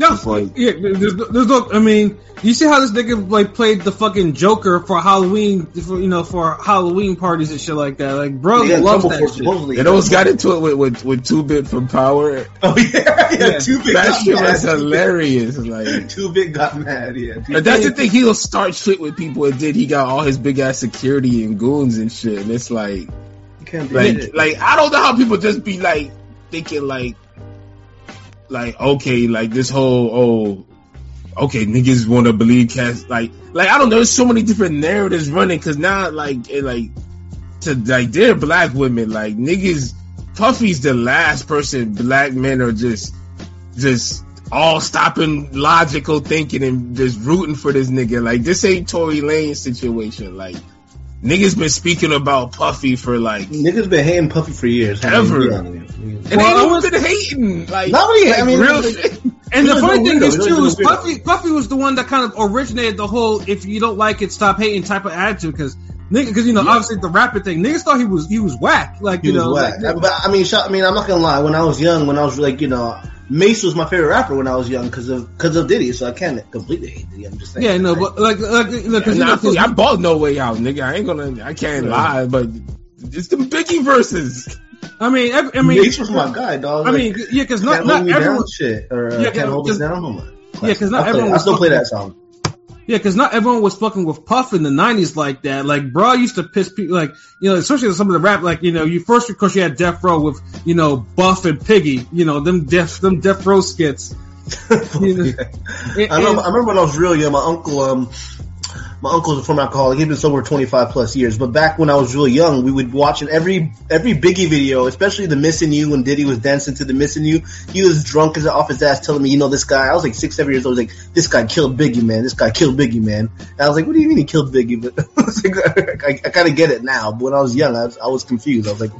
No, like- yeah, there's, there's no. I mean, you see how this nigga like played the fucking Joker for Halloween, for, you know, for Halloween parties and shit like that. Like, bro, He got in loves that shit. supposedly. They almost got into it with with, with two bit from Power. Oh yeah, yeah. Yeah. Too big. That got shit mad. was hilarious. Like, Too big got mad. Yeah. but that's the thing. He'll start shit with people and did. He got all his big ass security and goons and shit. And it's like, You can't like, it. like I don't know how people just be like thinking like, like okay, like this whole oh, okay, niggas want to believe cats like, like I don't know. There's so many different narratives running because now like it, like to like they're black women like niggas. Puffy's the last person black men are just just all stopping logical thinking and just rooting for this nigga. Like this ain't Tory Lane situation. Like niggas been speaking about Puffy for like Niggas been hating Puffy for years. I mean, Ever. and Well, I they ain't was- even been hating. Like, Nobody- I mean, real like- shit. And the funny thing weirdo. is too is. Puffy. Puffy was the one that kind of originated the whole "if you don't like it, stop hating" type of attitude. Because nigga, because you know, obviously the rapping thing, niggas thought he was he was whack. Like He you was know, whack. like, But I mean, I mean, I'm not gonna lie. When I was young, when I was like, you know, Mase was my favorite rapper when I was young because of because of Diddy. So I can't completely hate Diddy. I'm just saying. yeah, no, but like, like you know, 'cause, you Nah, know, I, feel 'cause- you. I bought No Way Out, nigga. I ain't gonna, I can't lie, but it's the Biggie verses. I mean, every, I mean, Mase was my guy, dog. I Like, mean, yeah, because can't not not hold me everyone. shit, or uh, Yeah, can't hold us 'cause- down. My. Yeah, 'cause not I, play, everyone I still play that song. Yeah, because not everyone was fucking with Puff in the '90s like that. Like, bro used to piss people, like you know, especially with some of the rap, like you know, you first of course you had Death Row with you know Buff and Piggy, you know, them Death them Death Row skits. You know, I remember, I remember when I was real young, my uncle, um, my uncle's a former alcoholic. He's been sober 25 plus years. But back when I was real young, we would watch every every Biggie video, especially the Missing You when Diddy was dancing to the Missing You. He was drunk as off his ass, telling me, you know, this guy. I was like six, seven years old. I was like, this guy killed Biggie, man. This guy killed Biggie, man. And I was like, what do you mean he killed Biggie? But I, I, I kind of get it now. But when I was young, I was, I was confused. I was like,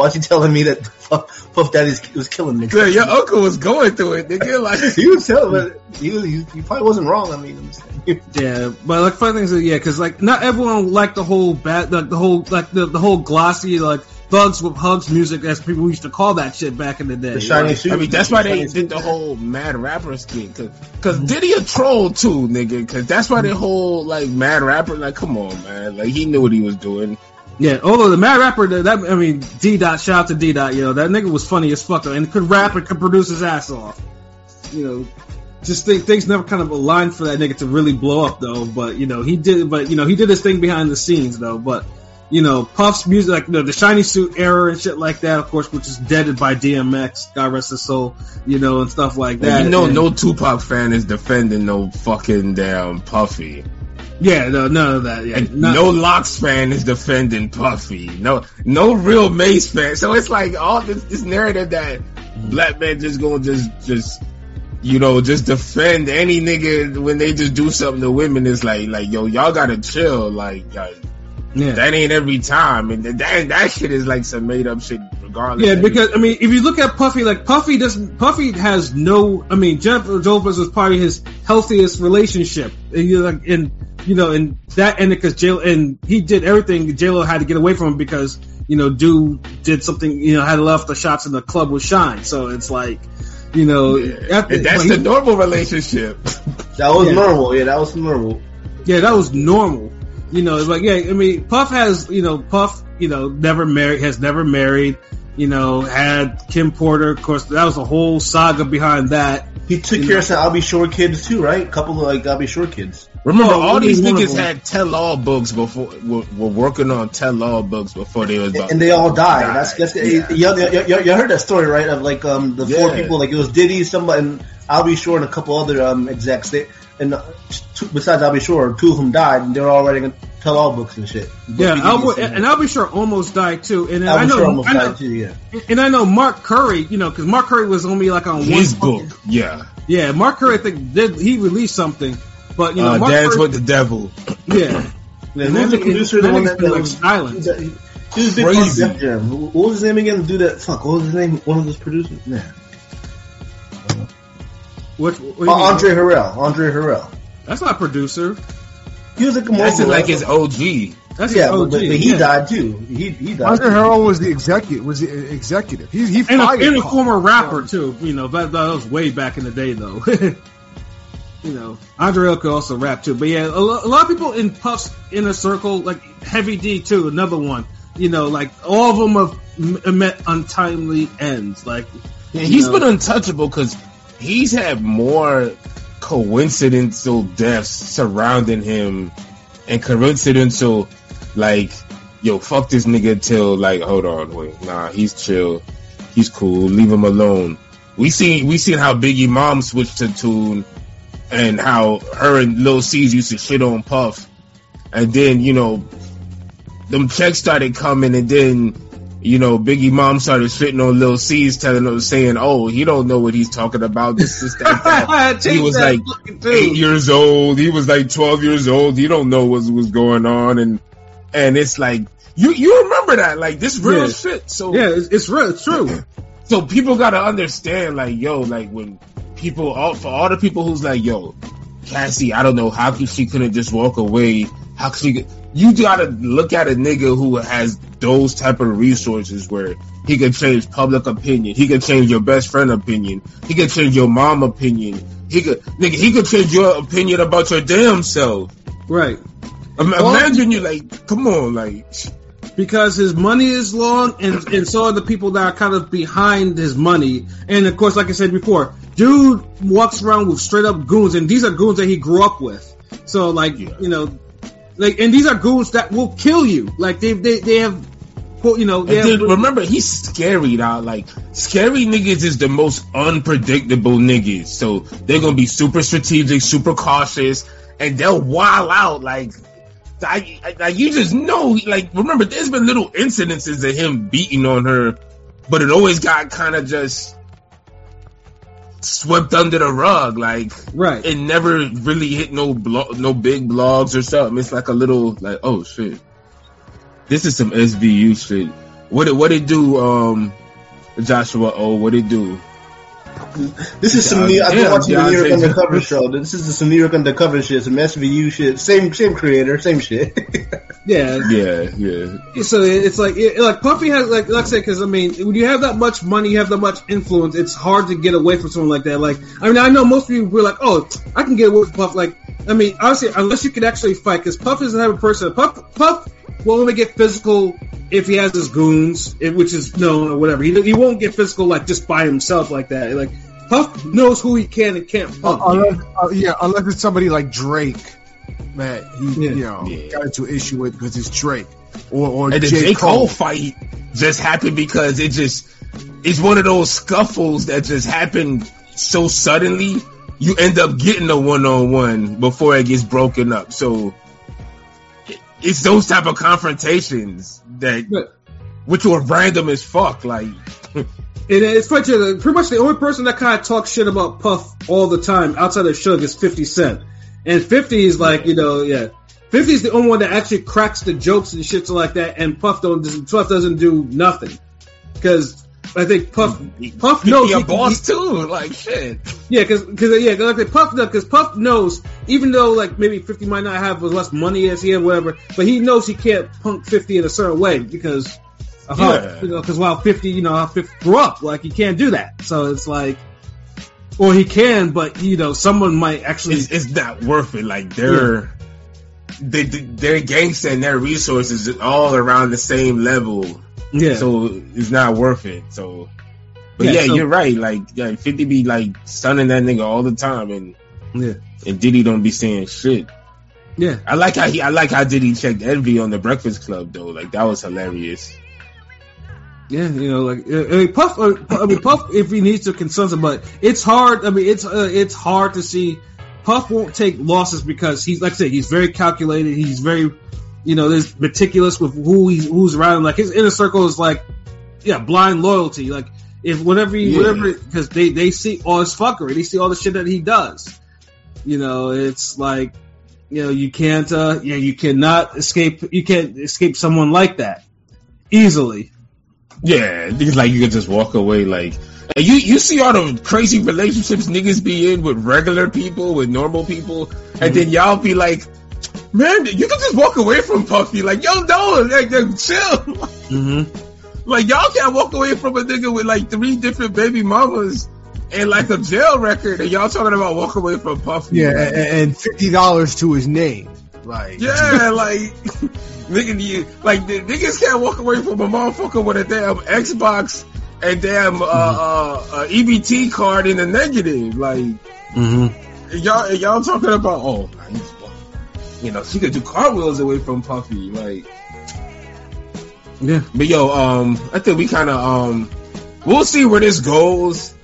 why is he telling me that Puff, Puff Daddy was killing me? Yeah, your uncle was going through it, nigga. Like, he was telling, but he, was, he, he probably wasn't wrong. I mean, I'm. Yeah, but like funny things, is, yeah, because like not everyone liked the whole bad, like the whole like the, the whole glossy like thugs with hugs music as people used to call that shit back in the day. The shiny Like, suit. I mean, that's why they Shiny suit. did the whole mad rapper skit. Cause, cause Diddy a troll too, nigga. Cause that's why the whole like mad rapper, like, come on, man. Like he knew what he was doing. Yeah, although the mad rapper, that, that I mean, D dot, shout out to D dot, you know, that nigga was funny as fuck though, and could rap and could produce his ass off. You know, just think things never kind of aligned for that nigga to really blow up though. But you know, he did, but you know, he did his thing behind the scenes though. But you know, Puff's music, like you know, the shiny suit era and shit like that, of course, which is deaded by DMX, God rest his soul, you know, and stuff like that. And you know, And- no Tupac fan is defending no fucking damn Puffy. Yeah, no, none of that. Yeah, no LOX fan is defending Puffy. No, no real Mase fan. So it's like all this, this narrative that black men just gonna just, just, you know, just defend any nigga when they just do something to women. It's like, like, yo, y'all gotta chill. Like, like yeah. that ain't every time. And that, that shit is like some made up shit regardless. Yeah, because I mean, if you look at Puffy, like Puffy doesn't. Puffy has no. I mean, Jennifer Lopez was probably his healthiest relationship, and you like, and you know, and that ended because J and he did everything. J Lo had to get away from him because you know, dude did something. You know, had left the shots in the club with Shyne. So it's like, You know, Yeah. after- And that's the he- normal relationship. That was Yeah. normal. Yeah, that was normal. Yeah, that was normal. You know, it's like yeah, I mean, Puff has you know, Puff, you know, never married, has never married. You know, had Kim Porter. Of course, that was a whole saga behind that. He took care know. of some I'll be short kids too, right? A couple of like I'll be short kids. Remember, Oh, all these was one of niggas had tell-all books before. Were, were working on tell-all books before they was about. and they all died. Died, That's, that's yeah. you, you, you, you heard that story, right? Of like um the four people, like it was Diddy, somebody, and Al B. Sure, and a couple other um execs. They and uh, two, besides Al B. Sure, two of them died, and they're all writing tell all books and shit. Yeah, But I'll, and Al B. Sure almost died too. And I'll I know, sure almost I know, died too. Yeah, and I know Mark Curry. You know, because Mark Curry was only like on his one book, yeah. Yeah, Mark Curry, I think did he released something, but you know, uh, Mark Dance Curry, with the Devil. yeah. Yeah, And who was the that- producer? The that one nigga's that, that like, was silent. He he was a big part of Crazy. Def Jam. What was his name again? Do that? Fuck. What was his name? One of those producers? Yeah. What, what do you Oh, mean? Andre Harrell. Andre Harrell. That's not producer. He was like a That's mogul, like his OG. That's yeah, his but, OG. but, but he yeah. died too. He he died. Andre Harrell was the executive. Was the executive. He he And a, fired and a former rapper too. You know, that, that was way back in the day though. you know, Andre Harrell could also rap too. But yeah, a, lo- a lot of people in Puff's inner circle, like Heavy D too, another one. You know, like all of them have m- met untimely ends. Like Yeah, he's know, been untouchable because he's had more coincidental deaths surrounding him and coincidental, like, yo, fuck this nigga till, like, hold on, wait, nah, he's chill. He's cool. Leave him alone. We seen, we seen how Biggie mom switched to tune and how her and Lil Cease used to shit on Puff. And then, you know, them checks started coming and then you know, Biggie mom started shitting on Lil Cease, telling him, saying, "Oh, he don't know what he's talking about. This, is that, that." he was that like eight years old. He was like twelve years old. He don't know what was going on, and and it's like you you remember that like this real Yeah. shit. So Yeah, it's, it's real. It's true. so people gotta understand, like, yo, like when people, all for all the people who's like, yo, Cassie, I don't know how she couldn't just walk away. How could she? You gotta look at a nigga who has those type of resources where he can change public opinion. He can change your best friend opinion. He can change your mom opinion. He could, nigga, he could change your opinion about your damn self. Right. Im- Imagine you like, come on, like, because his money is long and, and so are the people that are kind of behind his money. And of course, like I said before, dude walks around with straight up goons and these are goons that he grew up with. So like, Yeah. you know, like, and these are goons that will kill you. Like they, they, they have, you know, they have, then remember, he's scary now. Like scary niggas is the most unpredictable niggas. So they're gonna be super strategic, super cautious, and they'll wild out. Like, I, I, like you just know. Like remember, there's been little incidences of him beating on her, but it always got kind of just swept under the rug. Like right. it never really hit no blo- no big blogs or something. It's like a little like, oh shit, this is some SVU shit. What it what it do, um, Joshua? Oh, what it do? This is some Yeah, New, I've been yeah, watching the New York Undercover show. This is some New York Undercover shit, some SVU shit. Same same creator, same shit. Yeah. Yeah, yeah. So it's like, it, like Puffy has, like, let's say, because I mean, when you have that much money, you have that much influence, it's hard to get away from someone like that. Like, I mean, I know most people were like, oh, I can get away with Puff. Like, I mean, honestly, unless you can actually fight, because Puff is the type of person. Puff, Puff will only get physical if he has his goons, if- which is known or whatever. He he won't get physical like just by himself like that. Like Puff knows who he can and can't pump. unless, uh, yeah, unless it's somebody like Drake that he, Yeah. you know, Yeah. got into issue with because it's Drake or or And the J. J Cole Cole. fight just happened because it just it's one of those scuffles that just happened so suddenly. You end up getting a one on one before it gets broken up. So it's those type of confrontations that But- which were random as fuck. Like And it's funny too. Pretty much the only person that kind of talks shit about Puff all the time outside of Suge is Fifty Cent, and Fifty is like you know yeah. 50 is the only one that actually cracks the jokes and shit like that, and Puff don't Puff doesn't do nothing because I think Puff Puff knows be a he- boss too. Like shit. yeah, because because yeah, like they Puff because Puff knows even though like maybe Fifty might not have as less money as he had, whatever, but he knows he can't punk Fifty in a certain way because of how Yeah. you know because while Fifty you know how Fifty grew up, like he can't do that. So it's like Or he can, but you know, someone might actually. it's, it's not worth it. Like they're they, their gangsta and their resources is all around the same level, yeah. so it's not worth it. So, but Yeah, yeah, so- you're right. Like yeah, Fifty be like stunning that nigga all the time, and yeah. and Diddy don't be saying shit. Yeah. I like how he I like how Diddy checked Envy on the Breakfast Club though. Like that was hilarious. Yeah, you know, like I mean, Puff. Uh, I mean, Puff, if he needs to consult him, but it's hard. I mean, it's uh, it's hard to see. Puff won't take losses because he's like I said, he's very calculated. He's very, you know, there's meticulous with who he's who's around. him. Like his inner circle is like, yeah, blind loyalty. Like if whatever, he, Yeah. whatever, because they they see all his fuckery, they see all the shit that he does. You know, it's like, you know, you can't, uh, yeah, you cannot escape. You can't escape someone like that easily. Yeah, it's like you could just walk away like and you you see all the crazy relationships niggas be in with regular people, with normal people, and then y'all be like, Man, you can just walk away from Puffy. Like, yo, no, like, like, chill. Mm-hmm. Like, y'all can't walk away from a nigga with like three different baby mamas and like a jail record, and y'all talking about walk away from Puffy. Yeah, and, and fifty dollars to his name. Like, Yeah, like nigga, you like the niggas can't walk away from a motherfucker with a damn Xbox and damn uh, uh, uh, EBT card in the negative. Like Mm-hmm. y'all, y'all talking about oh, you know, she could do cartwheels away from Puffy. Like, Yeah. but yo, um, I think we kind of um, we'll see where this goes.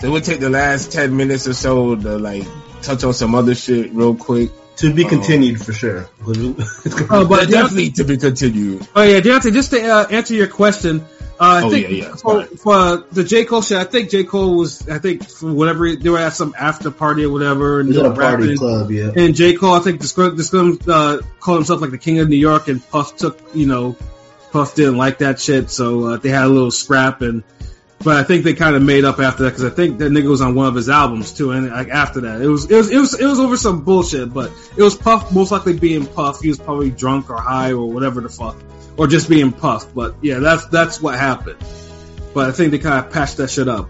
So we'll take the last ten minutes or so to like touch on some other shit real quick. To be continued for sure. Oh, But but definitely to be continued. Oh yeah, Deontay. Just to uh, answer your question, uh, I Oh, think yeah, yeah, for, fine. for the J Cole shit, I think J Cole was, I think for whatever they were at some after party or whatever, and He's they at a were party club, yeah. And J Cole, I think, described, described, uh, called himself like the king of New York, and Puff took, you know, Puff didn't like that shit, so uh, they had a little scrap, and but I think they kind of made up after that because I think that nigga was on one of his albums too, and like after that, it was it was it was it was over some bullshit, but it was Puff most likely being Puff. He was probably drunk or high or whatever the fuck, or just being Puff. But yeah, that's that's what happened. But I think they kind of patched that shit up.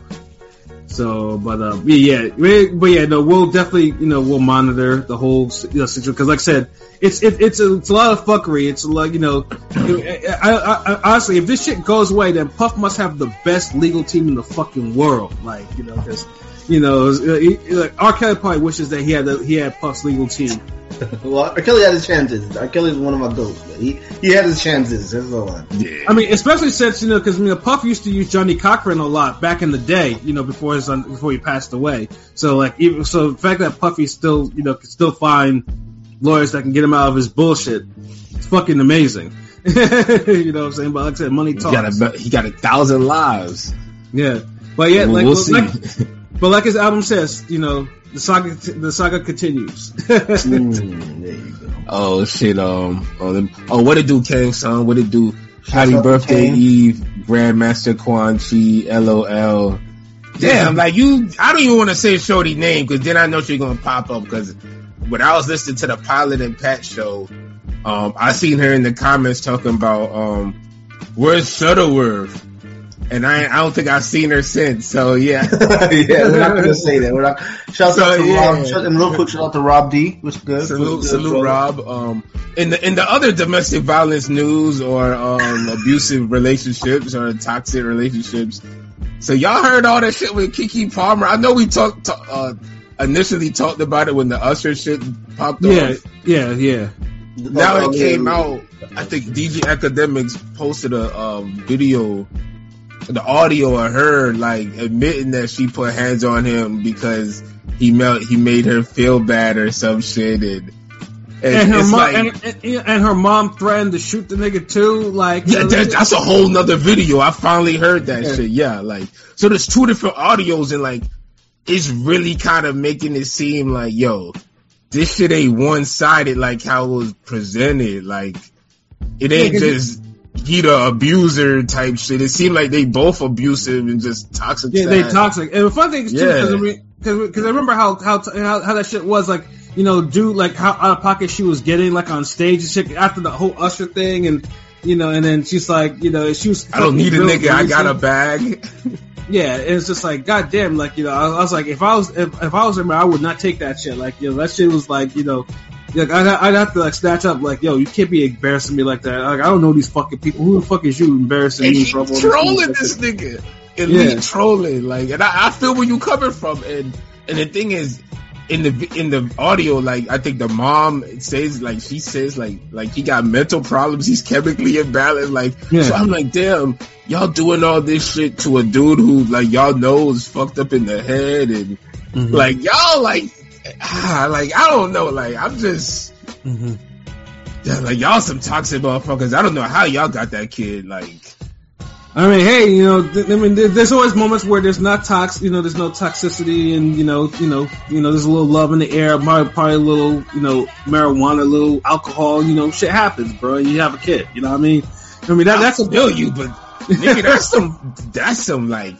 So, but uh, yeah, yeah, but yeah, no, we'll definitely, you know, we'll monitor the whole you know, situation because, like I said, it's it, it's a, it's a lot of fuckery. It's like you know, I, I, I, honestly, if this shit goes away, then Puff must have the best legal team in the fucking world. Like you know, because you know, uh, he, like, R. Kelly probably wishes that he had the, he had Puff's legal team. Well, R. Kelly had his chances. R. Kelly's one of my goats, but he, he had his chances. That's all I Yeah. I mean, especially since you know, because you know, Puff used to use Johnnie Cochran a lot back in the day, you know, before his um, before he passed away. So like, even so, the fact that Puffy still, you know, can still find lawyers that can get him out of his bullshit, it's fucking amazing. you know what I'm saying? But like I said, money He got, talks. a, he got a thousand lives. Yeah, but yeah, We'll- like, we'll see. like, but like his album says, you know, the saga the saga continues. Mm, there you go. oh shit! Um. Oh, them, oh, what it do, Kang son? What it do? Happy out birthday, Kane. Eve, Grandmaster Quan Chi, LOL. Damn, like you, I don't even want to say Shorty name because then I know she's gonna pop up. Because when I was listening to the Pilot and Pat show, um, I seen her in the comments talking about um, where's Shuttleworth, and I, I don't think I've seen her since. So yeah, yeah, we're not gonna say that. We're not. Shout So, out to yeah. Rob. Shout, and real quick, shout out to Rob D. What's good? salute, What's good, salute, brother? Rob. Um, in the in the other domestic violence news or um abusive relationships or toxic relationships. So y'all heard all that shit with Keke Palmer. I know we talked ta- uh, initially talked about it when the Usher shit popped yeah, off. yeah, yeah. Now Oh, it came yeah. out. I think DJ Akademiks posted a um, video, the audio of her like admitting that she put hands on him because he melt he made her feel bad or some shit and. And, And her mom, like, and, and, and her mom threatened to shoot the nigga too. Like, yeah, that, that's a whole nother video. I finally heard that Yeah. shit. Yeah, like so. There's two different audios, and like it's really kind of making it seem like, yo, this shit ain't one sided like how it was presented. Like it ain't just he the abuser type shit. It seemed like they both abusive and just toxic. Yeah, they toxic. And the fun thing is too, Yeah. because because I remember how, how how how that shit was like. You know, dude, like how out of pocket she was getting, like on stage and shit after the whole Usher thing, and you know, and then she's like, you know, she was. I don't need a nigga. I got a bag. Yeah, and it's just like, goddamn, like you know, I, I was like, if I was if, if I was him, I would not take that shit. Like, you know, that shit was like, you know, like I'd, I'd have to like snatch up, like, yo, you can't be embarrassing me like that. Like, I don't know these fucking people. Who the fuck is you embarrassing And me from? all this trolling this nigga. And Yeah. trolling. Like and I, I feel where you coming from and and the thing is in the in the audio, like I think the mom says like she says like like he got mental problems, he's chemically imbalanced. Like Yeah. so I'm like, damn, y'all doing all this shit to a dude who like y'all know is fucked up in the head and Mhm. like y'all like ah, like I don't know, like I'm just Mhm. yeah, like y'all some toxic motherfuckers. I don't know how y'all got that kid. Like I mean, hey, you know, th- I mean, there- there's always moments where there's not tox, you know, there's no toxicity, and you know, you know, you know, there's a little love in the air, probably, probably a little, you know, marijuana, a little alcohol, you know, shit happens, bro. You have a kid, you know what I mean? I mean, that, that's a bill you, but nigga, that's some that's some like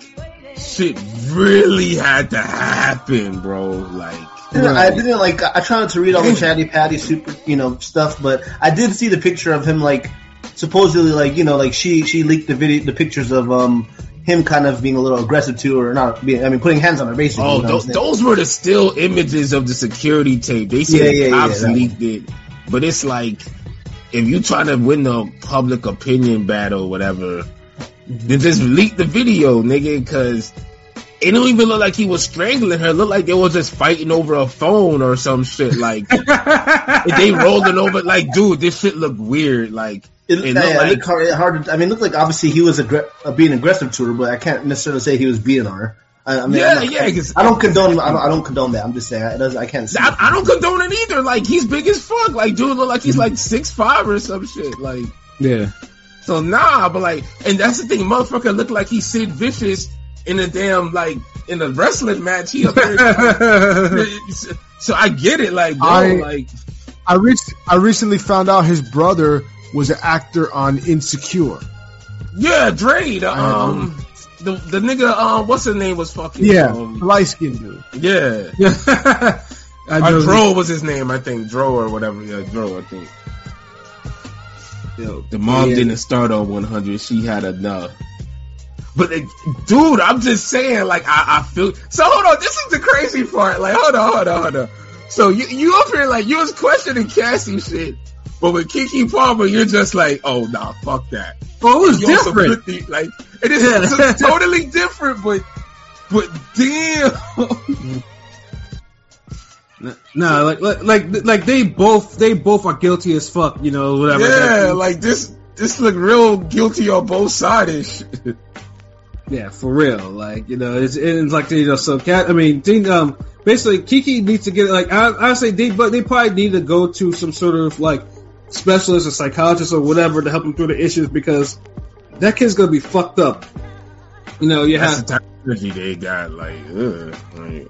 shit really had to happen, bro. Like You know, I didn't like. I tried not to read all the chatty patty super, you know, stuff, but I did see the picture of him, like supposedly, like you know, like she she leaked the video, the pictures of um him kind of being a little aggressive to her, or not being, I mean, putting hands on her, basically. oh, you know tho- what I'm saying? those were the still images of the security tape. They said Yeah, the yeah, yeah, cops one. leaked it, but it's like if you trying to win the public opinion battle, whatever, then just leak the video, nigga, because. It don't even look like he was strangling her. It looked like they was just fighting over a phone or some shit. Like if they rolling over, like, dude, this shit look weird. Like, It, it yeah, looked it like looked hard, hard I mean, it looked like obviously he was aggr- uh, being aggressive to her, but I can't necessarily say he was beating on her. I, I mean, Yeah, I'm not- yeah, 'cause- I don't condone. I don't, I don't condone that. I'm just saying, it doesn't, I can't. See I, I don't condone it either. Like he's big as fuck. Like dude look like he's like six five or some shit. Like yeah. so nah, but like and that's the thing, motherfucker look like he Sid Vicious in a damn like in a wrestling match. He so I get it. Like bro, I- like I re- I recently found out his brother was an actor on Insecure. yeah, Dre. The, um, the the nigga. Um, what's his name was fucking. Yeah, Um, light skinned dude. yeah. I Or. Dro was his name, I think. Dro or whatever. Yeah, Dro, I think. Yo, The mom yeah. didn't start on 100. She had a enough. But it, dude, I'm just saying, like, I, I feel. So hold on, this is the crazy part. Like, hold on, hold on, hold on. So you you up here like you was questioning Cassie shit, but with Keke Palmer, you're just like, oh nah, fuck that. Oh, it was You different. the- like it is Yeah. totally different, but but damn. Nah, like, like, like, like they both, they both are guilty as fuck, you know, whatever. Yeah, like this this look real guilty on both sides. Yeah, for real. Like, you know, it's, it's like, you know, so cat, I mean, Dean, um, basically Keke needs to get, like, I, I say they, but they probably need to go to some sort of, like, specialist or psychologist or whatever to help them through the issues because that kid's gonna be fucked up. You know, you That's have, the type of energy they got. Like, ugh, like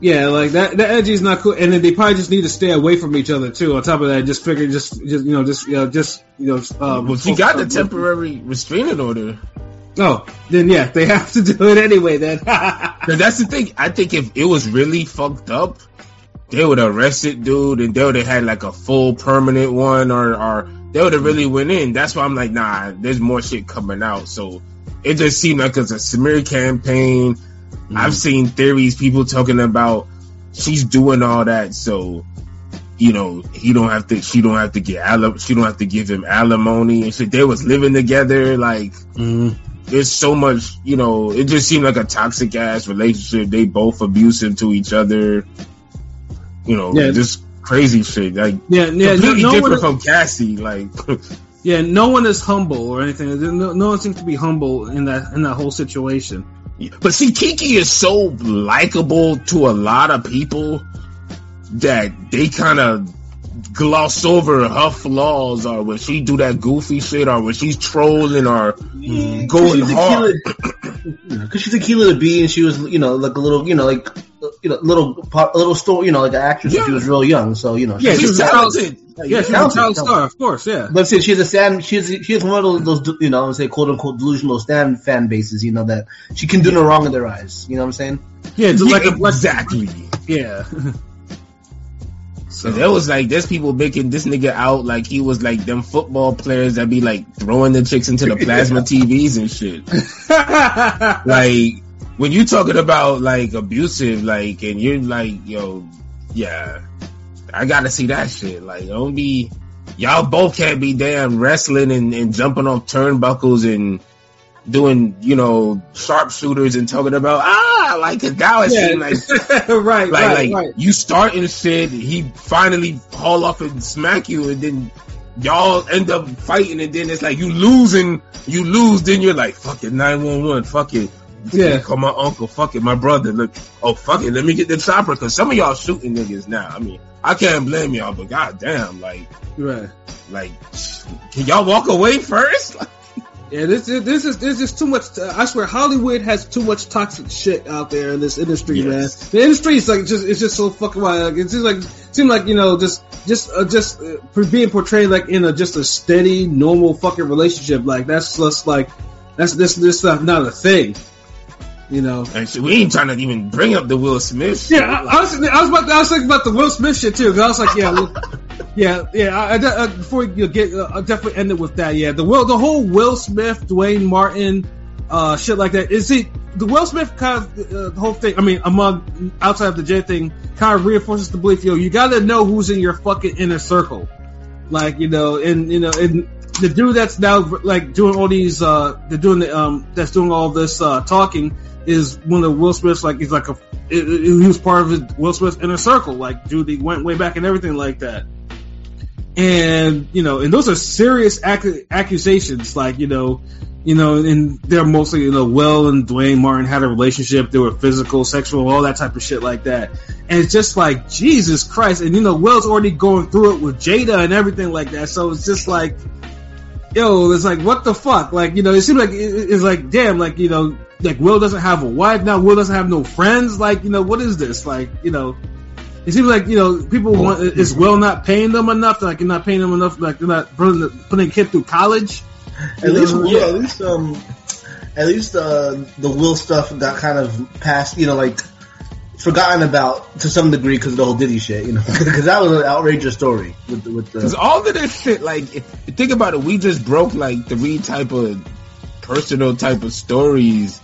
yeah, like that, that energy is not cool. And then they probably just need to stay away from each other too. On top of that, just figure, just, just, you know, just, you know, just, you know, um, well, she got the temporary restraining order. Oh, then yeah, they have to do it anyway. Then that's the thing. I think if it was really fucked up, they would have arrested dude and they would have had like a full permanent one or, or they would have really went in. That's why I'm like, nah, there's more shit coming out. So it just seemed like it's a smear campaign. Mm-hmm. I've seen theories, people talking about she's doing all that. So, you know, he don't have to, she don't have to get, alim- she don't have to give him alimony and shit. They was living together. Like, mm-hmm. There's so much, you know, it just seemed like a toxic ass relationship. They both abusive to each other. You know, Yeah. just crazy shit. Like yeah, yeah, no, completely no different one, from Cassie. Like yeah, no one is humble or anything. No, no one seems to be humble in that in that whole situation. But see, Keke is so likable to a lot of people that they kind of gloss over her flaws or when she do that goofy shit or when she's trolling or going hard. Because she's Akeelah the Bee, and she was, you know, like a little, you know, like, you know, little, part, a little story, you know, like an actress when she was real young. So, you know, Yeah, she's- she She's was talented. Yeah, she's a talented, child talented. star, of course. Yeah, But see, she's a Stan. She's she's one of those, those you know, I would say quote unquote delusional Stan fan bases. You know that she can do no wrong in their eyes. You know what I'm saying? yeah, just like a exactly. yeah. So there was like, there's people making this nigga out like he was like them football players that be like throwing the chicks into the plasma TVs and shit. Like, when you talking about like abusive, like, and you're like, yo, yeah, I gotta see that shit. Like, don't be, y'all both can't be damn wrestling and, and jumping off turnbuckles and doing, you know, sharpshooters and talking about ah, like 'cause now it Yeah. seems like right, like right, like right. you starting shit, he finally haul off and smack you, and then y'all end up fighting, and then it's like you losing, you lose, then you're like fuck it, nine one one, fuck it. Yeah. call my uncle. Fuck it, my brother. Look, oh fuck it, let me get the chopper because some of y'all shooting niggas now. I mean, I can't blame y'all, but goddamn, like, Right. like, can y'all walk away first? Yeah, this this is there's just too much. I swear, Hollywood has too much toxic shit out there in this industry, Yes. man. The industry is like just it's just so fucking wild. Like, it's just like seem like you know just just uh, just uh, being portrayed like in a just a steady normal fucking relationship. Like that's just like that's this this stuff not a thing, you know. And shit, we ain't trying to even bring up the Will Smith. Shit. Yeah, I, I was I was about to, I was thinking about the Will Smith shit too. 'cause I was like, yeah, look, yeah, yeah. I, I, uh, before you get, uh, I'll definitely end it with that. Yeah, the Will, the whole Will Smith, Duane Martin, uh, shit like that. Is it the Will Smith kind of uh, the whole thing? I mean, among outside of the J thing, kind of reinforces the belief. Yo, you got to know who's in your fucking inner circle. Like you know, and you know, and the dude that's now like doing all these, uh, they're doing the, um, that's doing all this uh, talking is one of Will Smith's like he's like a it, it- he was part of Will Smith's inner circle, like dude, he went way back and everything like that. And you know, and those are serious ac- accusations, like you know, you know, and they're mostly you know, Will and Duane Martin had a relationship, they were physical, sexual, all that type of shit like that. And it's just like Jesus Christ, and you know, Will's already going through it with Jada and everything like that, so it's just like yo, it's like what the fuck? Like, you know, it seems like it's like damn, like you know, like Will doesn't have a wife now. Will doesn't have no friends. Like, you know, what is this? Like, you know, it seems like you know people want is Will not paying them enough? Like, you're not paying them enough. Like, they're not putting the, putting a kid through college. At least, yeah, at least, um, at least uh, the Will stuff got kind of passed. You know, like forgotten about to some degree because of the whole Diddy shit. You know, because that was an outrageous story with the, with the. all of this shit, like, think about it, we just broke like three type of personal type of stories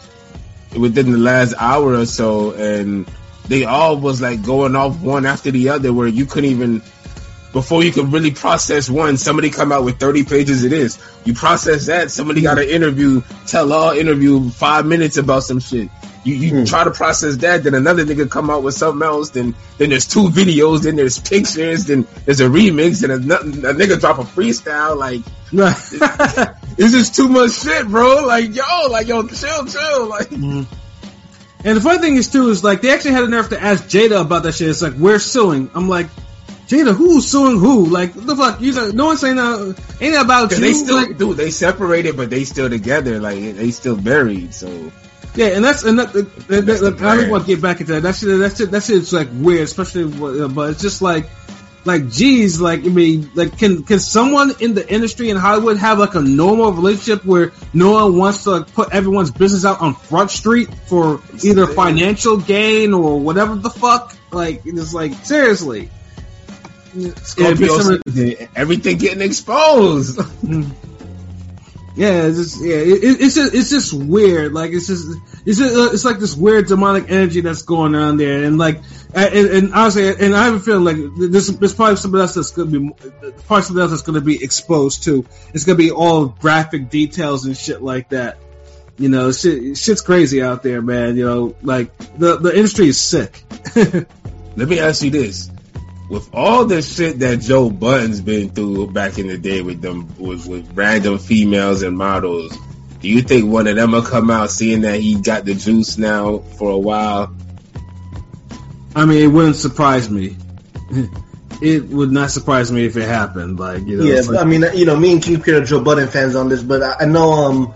within the last hour or so, and they all was like going off one after the other, where you couldn't even before you could really process one, somebody come out with 30 pages of this. You process that, somebody got an interview, tell all interview five minutes about some shit. You, you Hmm. try to process that, then another nigga come out with something else, then, then there's two videos, then there's pictures, then there's a remix, and a, a nigga drop a freestyle, like, it's just too much shit, bro. Like, yo, like, yo, chill, chill, like. And the funny thing is too is like they actually had nerve to ask Jada about that shit. It's like we're suing. I'm like, Jada, who's suing who? Like what the fuck? You like, no one's saying that. Ain't that about you? They still, Like, dude, they separated, but they still together, like, they still married, so. Yeah, and that's and that, that, that, That's I don't want to get back into that. That's shit, that shit, that shit's like weird, especially. uh, But it's just like, like, geez, like I mean, like, can can someone in the industry in Hollywood have like a normal relationship where no one wants to like, put everyone's business out on Front Street for either financial gain or whatever the fuck? Like, it's like seriously. Scorpio, season, everything getting exposed. Yeah, it's just yeah, it, it- it's just it's just weird. Like it's just it's just, uh, it's like this weird demonic energy that's going on there, and like and, and honestly, and I have a feeling like there's there's probably something else that's gonna be probably something else that's gonna be exposed too. It's gonna be all graphic details and shit like that. You know, shit, shit's crazy out there, man. You know, like the the industry is sick. Let me ask you this. With all the shit that Joe Budden's been through back in the day with them, with, with random females and models, do you think one of them will come out seeing that he got the juice now for a while? I mean, it wouldn't surprise me. It would not surprise me if it happened. Like you know, Yeah, like- I mean, you know, me and King Peter are Joe Budden fans on this, but I, I know um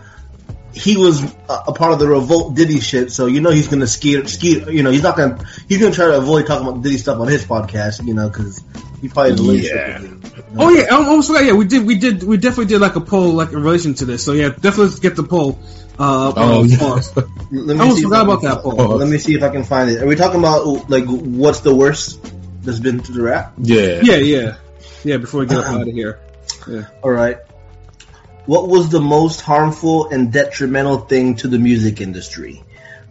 he was a, a part of the Revolt Diddy shit, so you know he's gonna ski ski. You know, he's not gonna he's gonna try to avoid talking about Diddy stuff on his podcast. You know, because he probably has a relationship Yeah. with Diddy. Oh yeah, I almost forgot. Yeah, we did, we did, we definitely did like a poll like in relation to this. So yeah, definitely get the poll. Uh, Oh, yeah. Let me I almost see if forgot about that find- poll. Let me see if I can find it. Are we talking about like what's the worst that's been to the rap? Yeah. Yeah, yeah, yeah. Before we get up out of here, All right. What was the most harmful and detrimental thing to the music industry?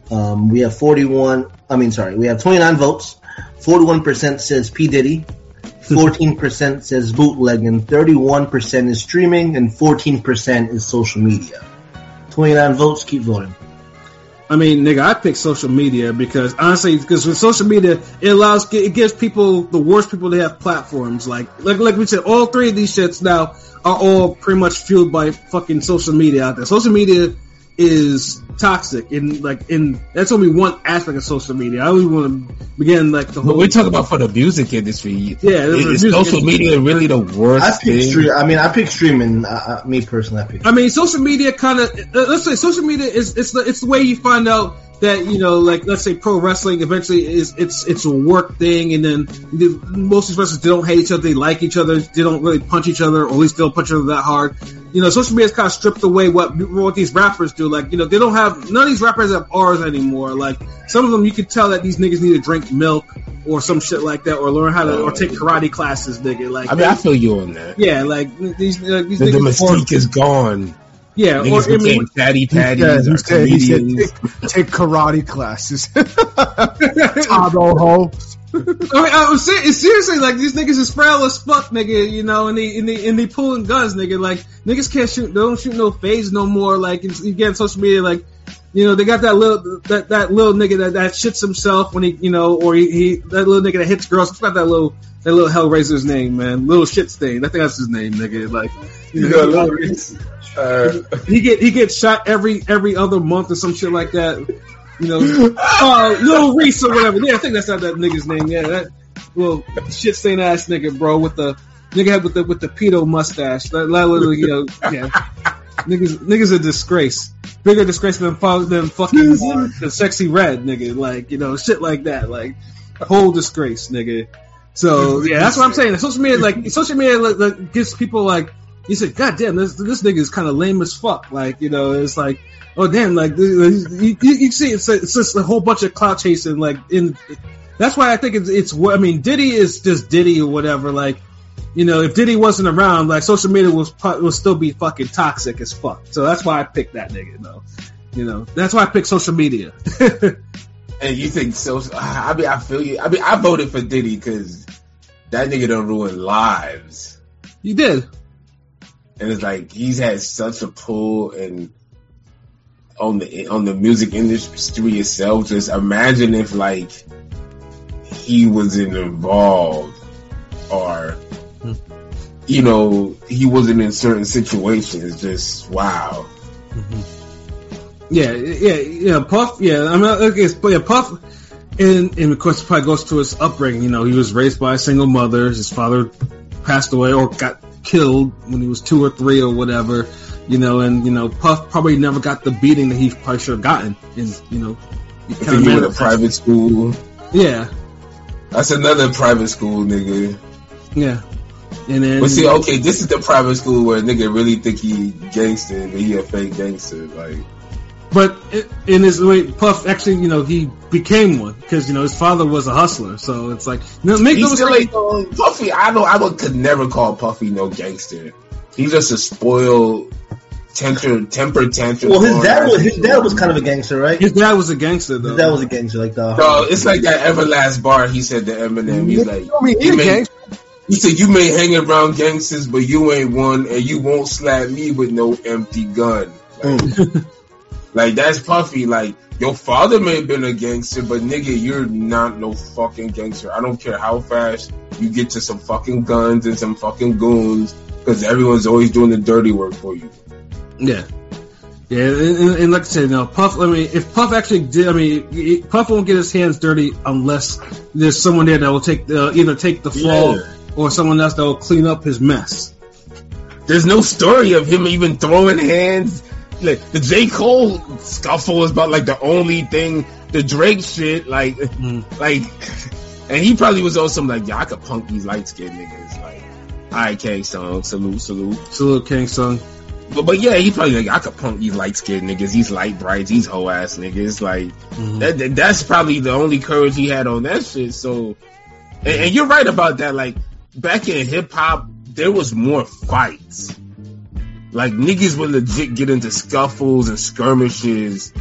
Um, we have 41. I mean, sorry, we have 29 votes. 41% says P Diddy. 14% says bootlegging. 31% is streaming, and 14% is social media. 29 votes. Keep voting. I mean, nigga, I pick social media because honestly, because with social media, it allows it gives people the worst people to have platforms. Like like like we said, all three of these shits now are all pretty much fueled by fucking social media out there. Social media is toxic and like in that's only one aspect of social media. I only want to begin like the But whole we're talking about for the music industry. Yeah, this is, is music social industry. media really the worst I pick thing? stream. I mean, I pick streaming. Uh, uh, me personally, I pick. I mean, social media kind of let's say social media is it's the it's the way you find out that you know, like let's say pro wrestling eventually is it's it's a work thing, and then the, most of these wrestlers they don't hate each other, they like each other, they don't really punch each other, or at least they don't punch each other that hard. You know, social media has kind of stripped away what what these rappers do. Like you know, they don't have none of these rappers have R's anymore. Like some of them, you could tell that these niggas need to drink milk or some shit like that, or learn how to or take karate classes, nigga. Like I mean, I feel you on that. yeah, like these these The, the niggas. or- mystique is gone. Yeah, or Niggas I mean, became fatty He said, patties he said, he said comedians. take, take karate classes. Tabo ho. I mean, I'm ser- seriously like these niggas is frail as fuck, nigga. You know, and they and they and they pulling guns, nigga. Like niggas can't shoot, they don't shoot no phase no more. Like it's, you get on social media, like you know they got that little that that little nigga that, that shits himself when he you know or he, he that little nigga that hits girls. What's about that little that little Hellraiser's name, man? Little shit stain. I think that's his name, nigga. Like you know, he get he gets shot every every other month or some shit like that. You know, uh, Lil Reese or whatever. Yeah, I think that's not that nigga's name. Yeah, that little shit stain ass nigga, bro, with the nigga with the with the pedo mustache. That, that little, you know, yeah. Niggas, niggas a disgrace. Bigger disgrace than than fucking uh, the Sexyy Red nigga. Like you know, shit like that. Like whole disgrace, nigga. So yeah, that's what I'm saying. Social media, like social media, like, gives people like you said, God damn, this this nigga is kind of lame as fuck. Like you know, it's like oh damn, like you, you, you see, it's, it's just a whole bunch of clout chasing. Like in that's why I think it's it's. I mean, Diddy is just Diddy or whatever. Like you know, if Diddy wasn't around, like social media was will still be fucking toxic as fuck. So that's why I picked that nigga. though. you know, that's why I picked social media. And you think so? I mean, I feel you. I mean, I voted for Diddy because that nigga done ruin lives. you did. And it's like he's had such a pull and on the on the music industry itself. Just imagine if like he wasn't involved or hmm. you know he wasn't in certain situations. Just wow. Yeah, yeah, yeah. Puff, yeah. I mean, okay, it's- but yeah, Puff, and and of course, it probably goes to his upbringing. You know, he was raised by a single mother. His father passed away or got killed when he was two or three or whatever. You know, and you know, Puff probably never got the beating that he probably should have gotten. And you know, he I kinda think he went to private school. Yeah, That's another private school nigga. yeah. And then, But see, okay, this is the private school where a nigga really think he gangster, but he a fake gangster. Like, but in his way, Puff actually, you know, he became one because you know his father was a hustler. So it's like, no, make he no still mistake. Puffy. I don't. I would, could never call Puffy no gangster. He's just a spoiled, temper, temper tantrum. Well, his dad was his dad was kind of a gangster, right? His dad was a gangster though. His dad was a gangster, like the. Bro, it's like that Everlast bar. He said to Eminem. He's like, I mean, he you a may, gangster. he said, you may hang around gangsters, but you ain't one, and you won't slap me with no empty gun. Like, Mm. Like, that's Puffy. Like your father may have been a gangster, but nigga, you're not no fucking gangster. I don't care how fast you get to some fucking guns and some fucking goons, because everyone's always doing the dirty work for you. Yeah. Yeah, and, and, and like I said, now Puff. I mean, if Puff actually did, I mean, Puff won't get his hands dirty unless there's someone there that will take uh, either take the fall Yeah. or someone else that will clean up his mess. There's no story of him even throwing hands. Like the J Cole scuffle is about like the only thing. The Drake shit, like, Mm. like, and he probably was on some like, yeah, I could punk these light skinned niggas. Like, all right, K song, salute, salute. Salute King Sung. But, but yeah, he probably like, I could punk these light skinned niggas, these light brights, these hoe ass niggas. Like, Mhm. that, that- that's probably the only courage he had on that shit. So, and, and you're right about that. Like back in hip hop, there was more fights. Like niggas would legit get into scuffles and skirmishes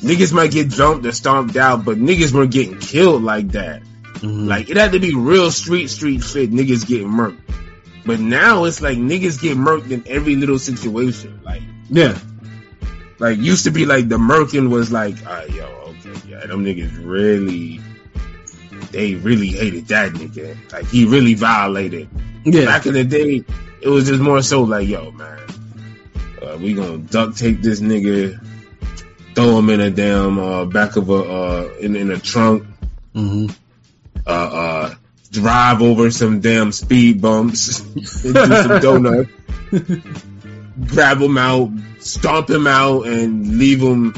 niggas might get jumped or stomped out, but niggas weren't getting killed like that. Mm-hmm. Like it had to be real street street shit. Niggas getting murked. But now it's like niggas get murked in every little situation. Like Yeah. like used to be like the murking was like, ah, yo, okay, yeah, them niggas really, they really hated that nigga. Like he really violated. Yeah. Back in the day, it was just more so like, yo, man, uh, we gonna duct tape this nigga, throw him in a damn uh, back of a uh, in in a trunk, hmm uh, uh, drive over some damn speed bumps, do some donuts, grab him out, stomp him out, and leave him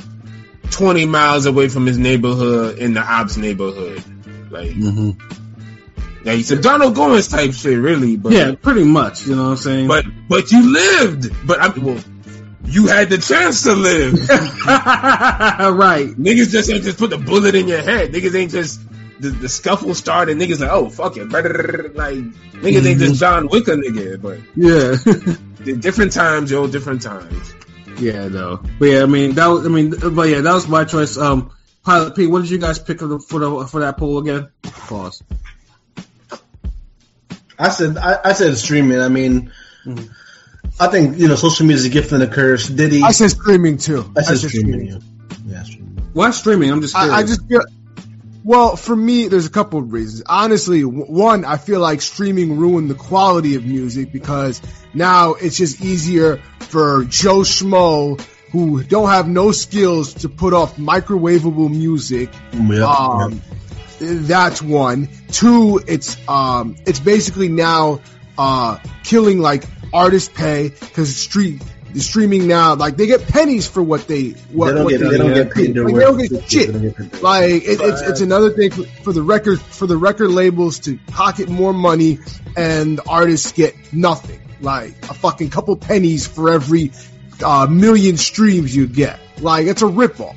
twenty miles away from his neighborhood in the ops neighborhood. Like, hmm yeah, he's a Donald Goines type shit, really. But Yeah, pretty much. You know what I'm saying? but but you lived. But I mean, well, you had the chance to live. right. niggas just ain't just put the bullet in your head. Niggas ain't just the, the scuffle started. Niggas like, oh fuck it, like niggas ain't just John Wick a nigga. But Yeah. the different times, yo, different times. yeah, no. But yeah, I mean that was I mean but yeah, that was my choice. Um Pilot P, what did you guys pick for the for, the, for that poll again? Pause. I said I, I said streaming. I mean, I think you know social media is a gift and a curse. Diddy, I said streaming too. I said said streaming. Yeah, yeah streaming. Why streaming? I'm just curious. I, I just feel. Well, for me, there's a couple of reasons. Honestly, w- one, I feel like streaming ruined the quality of music because now it's just easier for Joe Schmo who don't have no skills to put off microwavable music. Yep, Um, that's one. Two, it's um, it's basically now uh, killing like artist pay because street the streaming now like they get pennies for what they what, they don't what get they don't get paid like, they don't get They shit. don't get paid their worth. Like it, it's it's another thing for, for the record for the record labels to pocket more money and artists get nothing. Like a fucking couple pennies for every uh, million streams you get. Like it's a ripoff.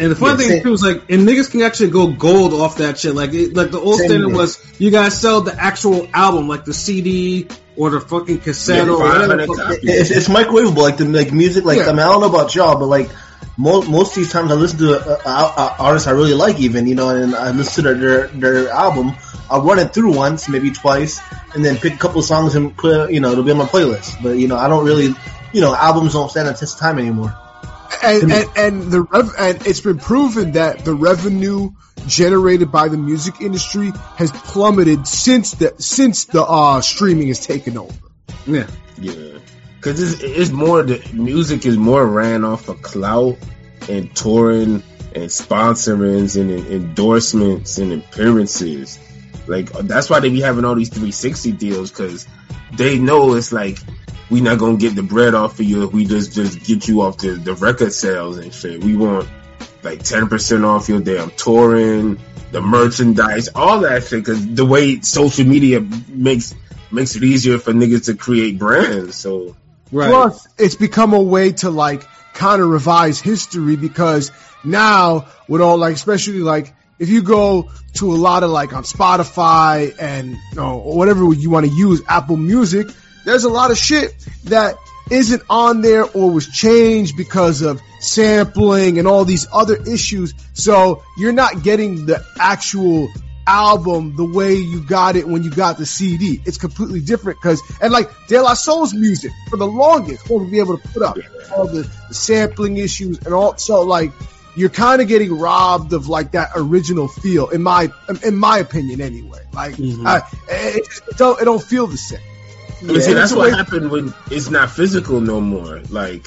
And the funny Yeah, thing same- too is like, and niggas can actually go gold off that shit. Like, it, like the old Same standard here. was you guys sell the actual album, like the CD or the fucking cassette Yeah, or whatever. 500 the fuck- It's, it's microwavable, like the like music. Like Yeah. I mean, I don't know about y'all, but like most most of these times I listen to uh, uh, uh, a, a, a artist I really like, even you know, and I listen to their their, their album. I'll run it through once, maybe twice, and then pick a couple of songs and put you know it'll be on my playlist. But you know, I don't really you know albums don't stand the test of time anymore. and and, and the rev- and it's been proven that the revenue generated by the music industry has plummeted since the since the uh streaming has taken over. Yeah. Yeah, because it's, it's more the music is more ran off of clout and touring and sponsorings and endorsements and appearances. Like that's why they be having all these 360 deals because they know it's like we not gonna get the bread off of you if we just just get you off the, the record sales and shit. We want like 10% off your damn touring, the merchandise, all that shit. Cause the way social media makes, makes it easier for niggas to create brands. So Right. Plus, it's become a way to like kind of revise history because now with all like, especially like if you go to a lot of like on Spotify and you know, whatever you want to use, Apple Music, there's a lot of shit that isn't on there or was changed because of sampling and all these other issues. So you're not getting the actual album the way you got it when you got the CD. It's completely different because, and like De La Soul's music for the longest won't be able to put up all the, the sampling issues and all. So like, you're kind of getting robbed of like that original feel in my, in my opinion anyway. Like, mm-hmm. I, it, it don't, it don't feel the same. But see, that's what happened when it's not physical no more. Like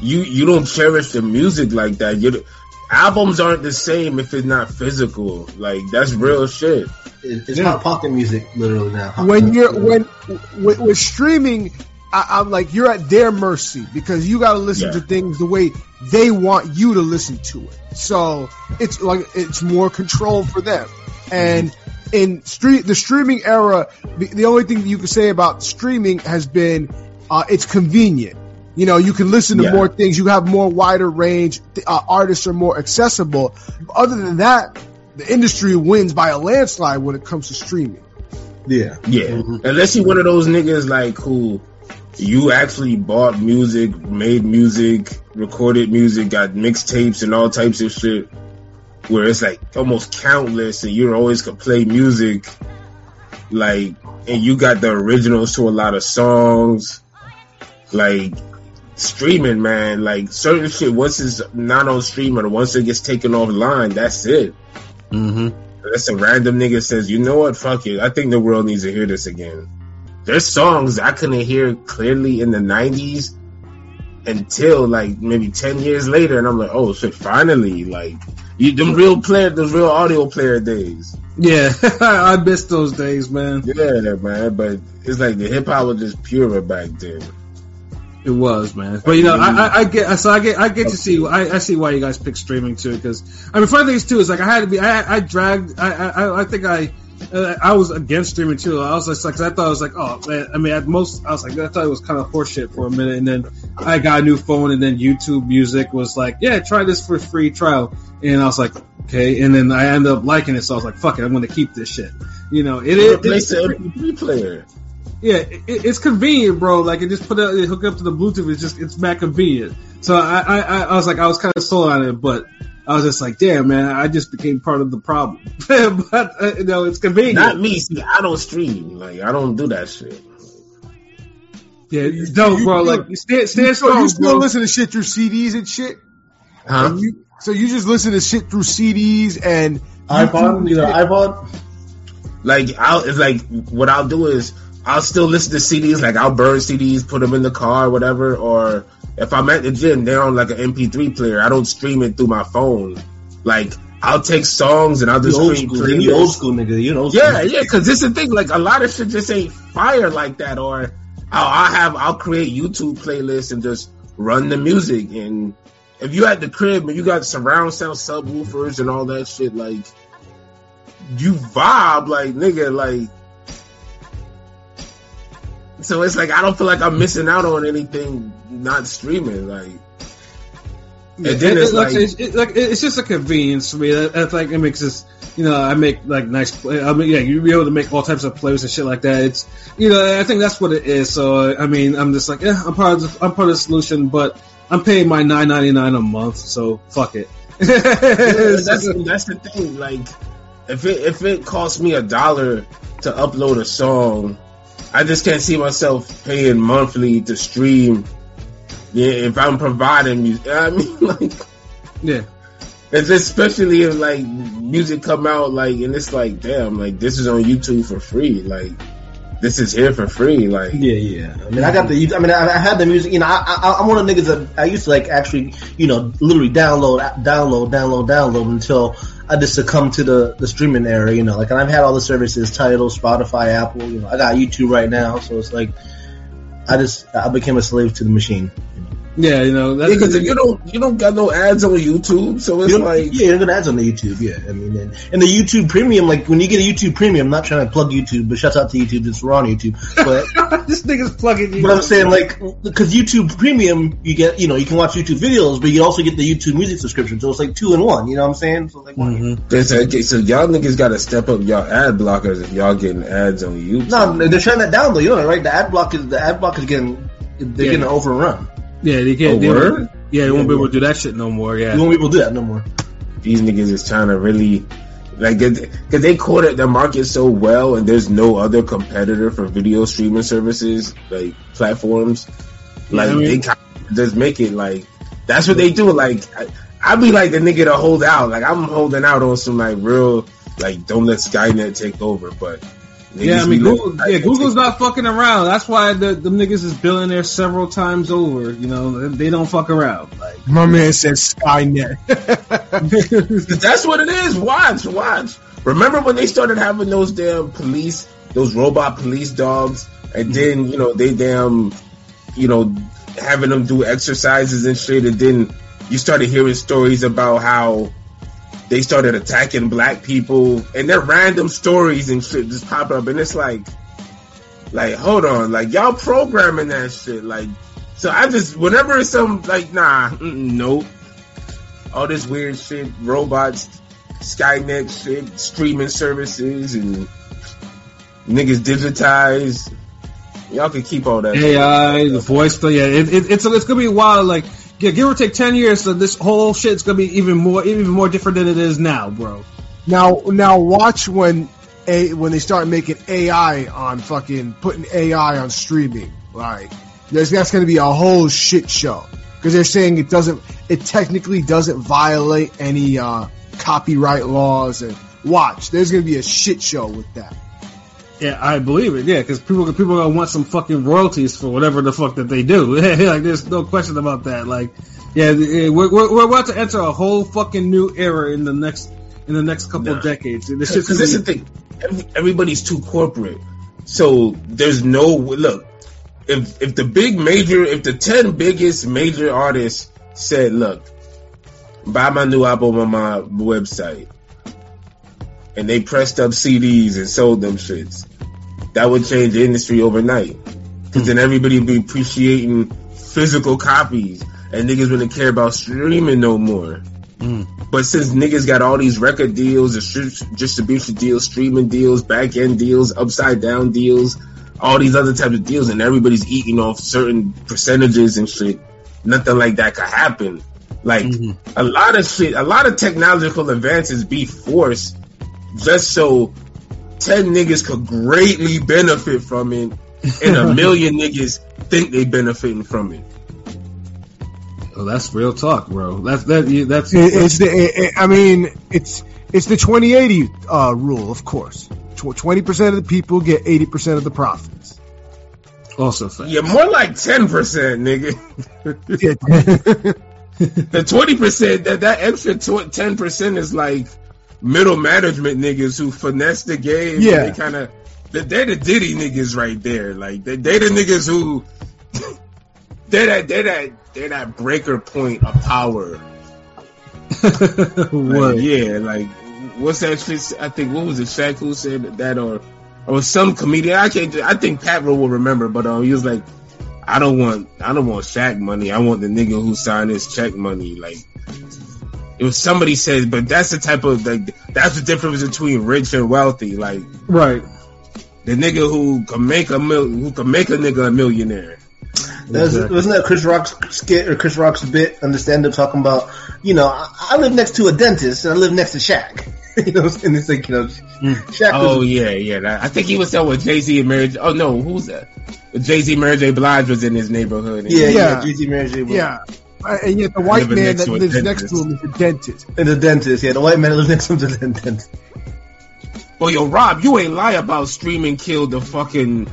you, you don't cherish the music like that. You, albums aren't the same if it's not physical. Like that's real shit. It- It's not pocket music, literally now. When you're music. when with, with streaming I, i'm like you're at their mercy because you got to listen Yeah. to things the way they want you to listen to it so it's like it's more control for them and in street the streaming era the, the only thing that you can say about streaming has been uh, it's convenient. You know you can listen to Yeah. more things. You have more wider range. Uh, artists are more accessible. Other than that the industry wins by a landslide when it comes to streaming. Yeah. Yeah, unless you're one of those niggas like who you actually bought music, made music, recorded music, got mixtapes and all types of shit, where it's like almost countless, and you're always could play music, like, and you got the originals to a lot of songs, like streaming, man. Like certain shit, once it's not on streaming or once it gets taken offline, that's it. Mm-hmm. That's a random nigga says, you know what, fuck it. I think the world needs to hear this again. There's songs I couldn't hear clearly in the '90s until like maybe ten years later, and I'm like, oh shit, finally, like you, them real player, those real audio player days. Yeah, I miss those days, man. Yeah, man, but it's like the hip hop was just purer back then. It was, man. But you know, I, I, I get so I get I get to see I, I see why you guys pick streaming too because I mean, funny things too is like I had to be I I dragged I I, I think I. Uh, I was against streaming too. I was like, 'cause I thought I was like, oh man. I mean, at most, I was like, I thought it was kind of horseshit for a minute, and then I got a new phone, and then YouTube Music was like, yeah, try this for free trial, and I was like, okay, and then I ended up liking it, so I was like, fuck it, I'm going to keep this shit. You know, it is. Replace it's- the MP3 player. yeah, it, it's convenient, bro. Like, it just put it, it hook up to the Bluetooth. It's just, it's mad convenient. So I, I, I I was like, I was kind of sold on it, but I was just like, damn, man, I just became part of the problem. but uh, you know, it's convenient. Not me. See, I don't stream. Like I don't do that shit. yeah, you don't, bro. still- Like, stand, You stand still, strong, you still bro. listen to shit through CDs and shit? Huh? And you, so you just listen to shit through CDs and iPod, you know, iPod. Like I'll it's like what I'll do is I'll still listen to CDs. Like I'll burn CDs, put them in the car, or whatever. Or if I'm at the gym, they're on like an MP3 player. I don't stream it through my phone. Like I'll take songs and I'll You just old stream school, you old school nigga. You old school. Yeah, yeah, because this is the thing. Like a lot of shit just ain't fire like that. Or I'll, I'll have I'll create YouTube playlists and just run the music. And if you at the crib and you got surround sound subwoofers and all that shit, like you vibe like nigga, like. So it's like I don't feel like I'm missing out on anything not streaming. Like, Yeah, and then it- it's it- like, it's, it, like it's just a convenience for me. I, I think it makes this, you know, I make like nice. Play, I mean, yeah, you'll be able to make all types of plays and shit like that. It's, you know, I think that's what it is. So I mean, I'm just like, yeah, I'm part of the, I'm part of the solution, but I'm paying my nine ninety nine a month, so fuck it. Yeah, that's that's the thing. Like, if it if it costs me a dollar to upload a song, I just can't see myself paying monthly to stream. Yeah, if I'm providing music, I mean, like, yeah. it's especially if like music come out like, and it's like, damn, like this is on YouTube for free. Like, this is here for free. Like, Yeah, yeah. I mean, I got the. I mean, I, I had the music. You know, I, I, I'm one of the niggas that I used to like actually, you know, literally download, download, download, download until I just succumbed to the the streaming era. You know, like, and I've had all the services: Tidal, Spotify, Apple. You know, I got YouTube right now, so it's like I just I became a slave to the machine. Yeah, you know, that's because you don't you don't got no ads on YouTube, so it's You like, yeah, you're gonna ads on the YouTube. Yeah, I mean, and, and the YouTube Premium, like when you get a YouTube Premium, I'm not trying to plug YouTube, but shouts out to YouTube, it's we're on YouTube. But this nigga's plugging you. But I'm saying like because YouTube Premium, you get you know you can watch YouTube videos, but you also get the YouTube Music subscription, so it's like two in one. You know what I'm saying? So like, why- mm-hmm. There's a- okay, so y'all niggas got to step up y'all ad blockers if y'all getting ads on YouTube. no, they're shutting that down though. You know, right? The ad block is the ad block is getting they're Yeah. getting overrun. Yeah, they can't. Oh, they won't- yeah, they won't be able to do that shit no more. Yeah, You won't be able to do that no more. These niggas is trying to really like because they cornered the market so well, and there's no other competitor for video streaming services like platforms. Like I mean- they just make it like that's what they do. Like I, I be like the nigga to hold out. Like I'm holding out on some like real like don't let Skynet take over, but. Yeah, I mean, Google, yeah, Google's not fucking around. That's why the the niggas is billionaires several times over. You know, they don't fuck around. Like, My man said Skynet. 'Cause That's what it is. Watch, watch. Remember when they started having those damn police, those robot police dogs, and mm-hmm. then you know they damn, you know, having them do exercises and shit, and then you started hearing stories about how they started attacking black people, and they're random stories and shit just pop up, and it's like, like hold on, like y'all programming that shit, like. So I just whenever it's some like nah, nope all this weird shit, robots, Skynet shit, streaming services, and niggas digitized. Y'all can keep all that. AI, the voice, thing, yeah, it, it, it's it's gonna be wild. Like yeah, give or take ten years, so this whole shit's gonna be even more, even more different than it is now, bro. Now, now watch when a when they start making AI on fucking putting AI on streaming. Like, there's that's to be a whole shit show because they're saying it doesn't, it technically doesn't violate any uh, copyright laws. And watch, there's to be a shit show with that. Yeah, I believe it. Yeah, because people people are gonna want some fucking royalties for whatever the fuck that they do. like, there's no question about that. Like, yeah, eh, we're, we're, we're about to enter a whole fucking new era in the next in the next couple Nah. of decades. This Because shit's this is the thing. Every, everybody's too corporate. So there's no look. If if the big major, if the ten biggest major artists said, "Look, buy my new album on my website," and they pressed up CDs and sold them shits, that would change the industry overnight. Because then everybody would be appreciating physical copies, and niggas wouldn't care about streaming no more. Mm. But since niggas got all these record deals, distribution deals, streaming deals, back end deals, upside down deals, all these other types of deals, and everybody's eating off certain percentages and shit, nothing like that could happen. Like mm-hmm. a lot of shit, a lot of technological advances be forced just so ten niggas could greatly benefit from it, and a million niggas think they benefiting from it. Oh, that's real talk, bro. That's that. yeah, That's It, it's the, it, it- I mean, it's it's the 2080 uh, rule, of course. Twenty percent of the people get eighty percent of the profits. also fact. Yeah, more like ten percent, nigga. The twenty percent, that that extra ten percent is like middle management niggas who finesse the game. Yeah. they kind of they're the Diddy niggas right there. Like they they the niggas who they're that they're that they're that breaker point of power. Like, yeah, like what's that shit? I think what was it? Shaq who said that, or or some comedian? I can't. I think Pat Rowe will remember, but um, he was like, I don't want, I don't want Shaq money. I want the nigga who signed his check money. Like it was somebody says, but that's the type of like that's the difference between rich and wealthy. Like Right. the nigga who can make a mil, who can make a nigga a millionaire. That's, Exactly. Wasn't that Chris Rock's skit or Chris Rock's bit on the stand up talking about, you know, I, I live next to a dentist and I live next to Shaq. you know, and it's like, you know, mm. Shaq Oh was, yeah, yeah. That, I think he was there with Jay Z and Mary. J- Oh no, who's that? Jay Z, Mary J. Blige was in his neighborhood. yeah, yeah, Yeah. Jay-Z, Mary J. Blige. yeah. Uh, And yet the white man that lives dentist. next to him is a dentist. And the dentist, yeah, the white man that lives next to him is the dentist. Well, yo, Rob, you ain't lie about streaming killed the fucking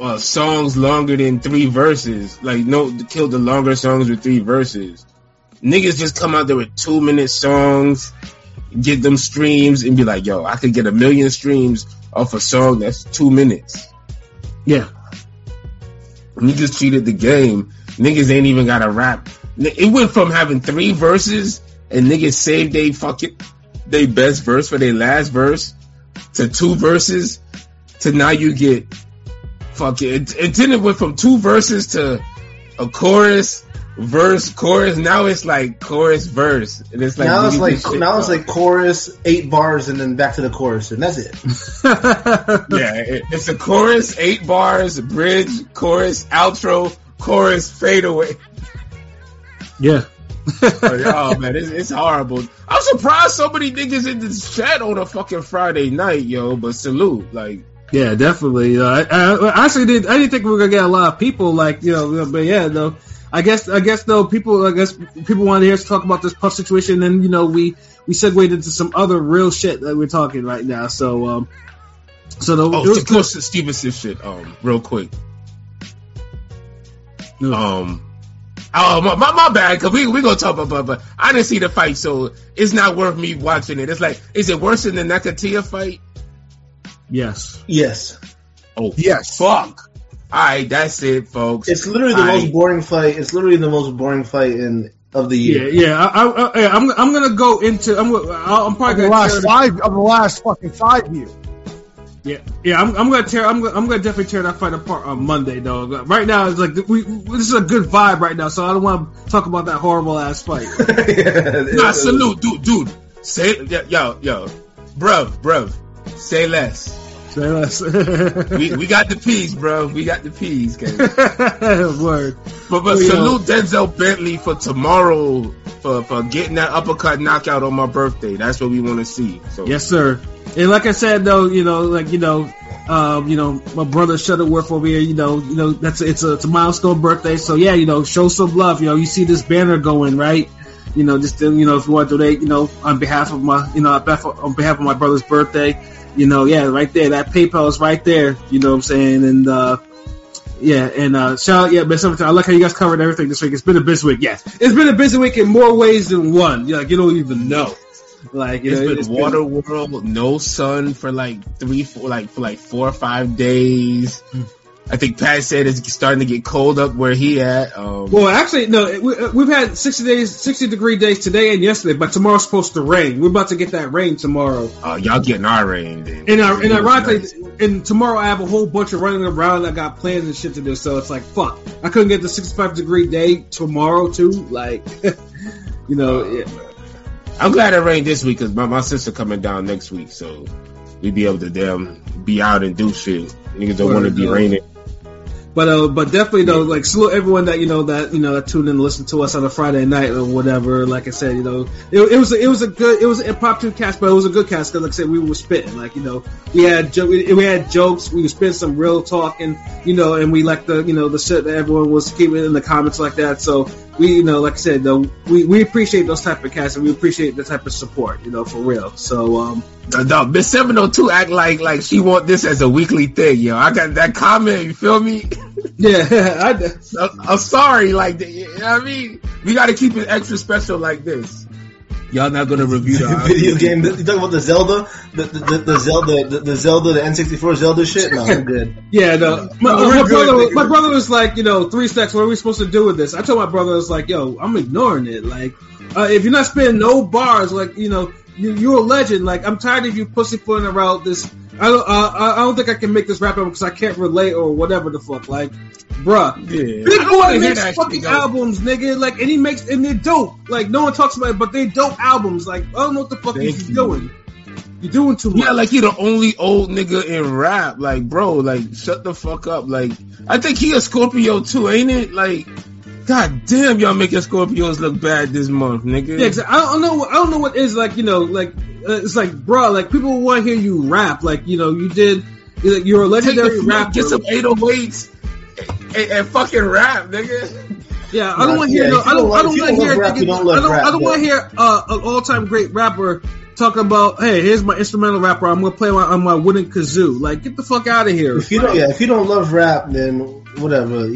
uh, songs longer than three verses. Like, no, killed the longer songs with three verses. Niggas just come out there with two minute songs, get them streams, and be like, yo, I could get a million streams off a song that's two minutes. Yeah. Niggas cheated the game. Niggas ain't even got a rap. It went from having three verses and niggas saved they fucking they best verse for their last verse to two verses to now you get fucking it, it didn't went from two verses to a chorus verse chorus. Now it's like chorus verse. And it's like now it's like now it's like chorus, eight bars, and then back to the chorus, and that's it. yeah it, it's a chorus eight bars bridge chorus outro chorus fadeaway yeah. oh man, it's, it's horrible. I'm surprised so many niggas in this chat on a fucking Friday night, yo. But salute, like, Yeah, definitely. Uh, I, I, actually did. I didn't think we were gonna get a lot of people like you know, but yeah, though. I guess I guess though people I guess people wanted to hear us talk about this puff situation, and you know we we segued into some other real shit that we're talking right now. So um, so the, oh, it was of course, the Stevenson shit. Um, real quick. Um, oh my my, my bad, cause we we gonna talk about, but I didn't see the fight, so it's not worth me watching it. It's like, is it worse than the Nakatia fight? yes, Yes, Oh, Yes. fuck. All right, that's it, folks. it's literally the I- most boring fight. It's literally the most boring fight in of the year. yeah. I, I, I, I'm I'm gonna go into I'm gonna- I'm probably the gonna last five of the last fucking five years. Yeah, yeah, I'm, I'm gonna tear, I'm gonna, I'm gonna definitely tear that fight apart on Monday, though. Right now, it's like we, we this is a good vibe right now, so I don't want to talk about that horrible ass fight. Nah, salute, dude, dude. Say, yo, yo, yo, bro, bruv, say less. Say less. we, we got the peas, bro. We got the peas, gang. Word. But but Yo. Uh, salute Denzel Bentley for tomorrow for, for getting that uppercut knockout on my birthday. That's what we want to see. So Yes, sir. And like I said, though, you know, like you know, um, you know, my brother Shuttleworth over here, you know, you know, that's it's a, it's a milestone birthday. So yeah, you know, show some love. You know, you see this banner going right. You know, just you know, if you want to donate, you know, on behalf of my, you know, on behalf of, on behalf of my brother's birthday, you know, yeah, right there, that PayPal is right there. You know what I'm saying? And uh, yeah, and uh, shout out, yeah, Miss. I like how you guys covered everything this week. It's been a busy week. Yes, it's been a busy week in more ways than one. You like you don't even know. Like you it's know, been water world, no sun for like three, four, like for like four or five days. I think Pat said it's starting to get cold up where he at. Um, Well, actually, no. we- uh, We've had sixty days, sixty degree days today and yesterday, but tomorrow's supposed to rain. We're about to get that rain tomorrow. uh, y'all getting our rain then. And, uh, and ironically, nice. and tomorrow I have a whole bunch of running around. I got plans and shit to do, so it's like fuck. I couldn't get the sixty-five degree day tomorrow too. Like, you know, yeah. I'm glad it rained this week because my, my sister coming down next week, so we be able to damn be out and do shit. Niggas don't want to be raining. But uh, but definitely though, like salute everyone that you know that you know that tuned in and listened to us on a Friday night or whatever. Like I said, you know, it, it was it was a good it was an impromptu cast, but it was a good cast because like I said, we were spitting. Like you know, we had jo- we, we had jokes, we were spitting some real talking, you know, and we like the you know the shit that everyone was keeping in the comments like that. So we you know like I said though, we we appreciate those type of casts and we appreciate the type of support, you know, for real. So um, No, no, Miss 702 act like like she want this as a weekly thing, yo. I got that comment, you feel me? yeah, I. I'm, I'm sorry, like, you know what I mean? We got to keep it extra special like this. Y'all not gonna review the Video game. You talking about the Zelda, the the, the, the Zelda, the, the Zelda, the N64 Zelda shit? No, I'm good. Yeah, no. My, No, my good, brother, nigga. my brother was like, you know, three stacks. What are we supposed to do with this? I told my brother, I was like, yo, I'm ignoring it. Like, uh, if you're not spitting no bars, like, you know, you, you're a legend. Like, I'm tired of you pussyfooting around this. I don't, uh, I don't think I can make this rap album because I can't relate or whatever the fuck. Like, bruh. Yeah. Big I don't wanna Boi makes fucking albums, nigga. Like, and he makes, and they're dope. Like, no one talks about it, but they're dope albums. Like, I don't know what the fuck he's doing. You're doing too much. Yeah, like he the only old nigga in rap. Like, bro, like shut the fuck up. Like, I think he a Scorpio too, ain't it? Like, god damn, y'all making Scorpios look bad this month, nigga. Yeah, 'cause I don't know. I don't know what is like. You know, like uh, it's like, bro, like people want to hear you rap. Like you know, you did. You're you're a Take the legendary flute, rapper. get some 808s and, and fucking rap, nigga. yeah, I don't want to hear. Yeah, no, I don't. don't I don't want to hear. rap, you don't I don't. rap, I don't want to hear uh, an all-time great rapper talking about, hey, here's my instrumental rapper. I'm gonna play my, on my wooden kazoo. Like, get the fuck out of here. If you don't, yeah, if you don't love rap, then whatever.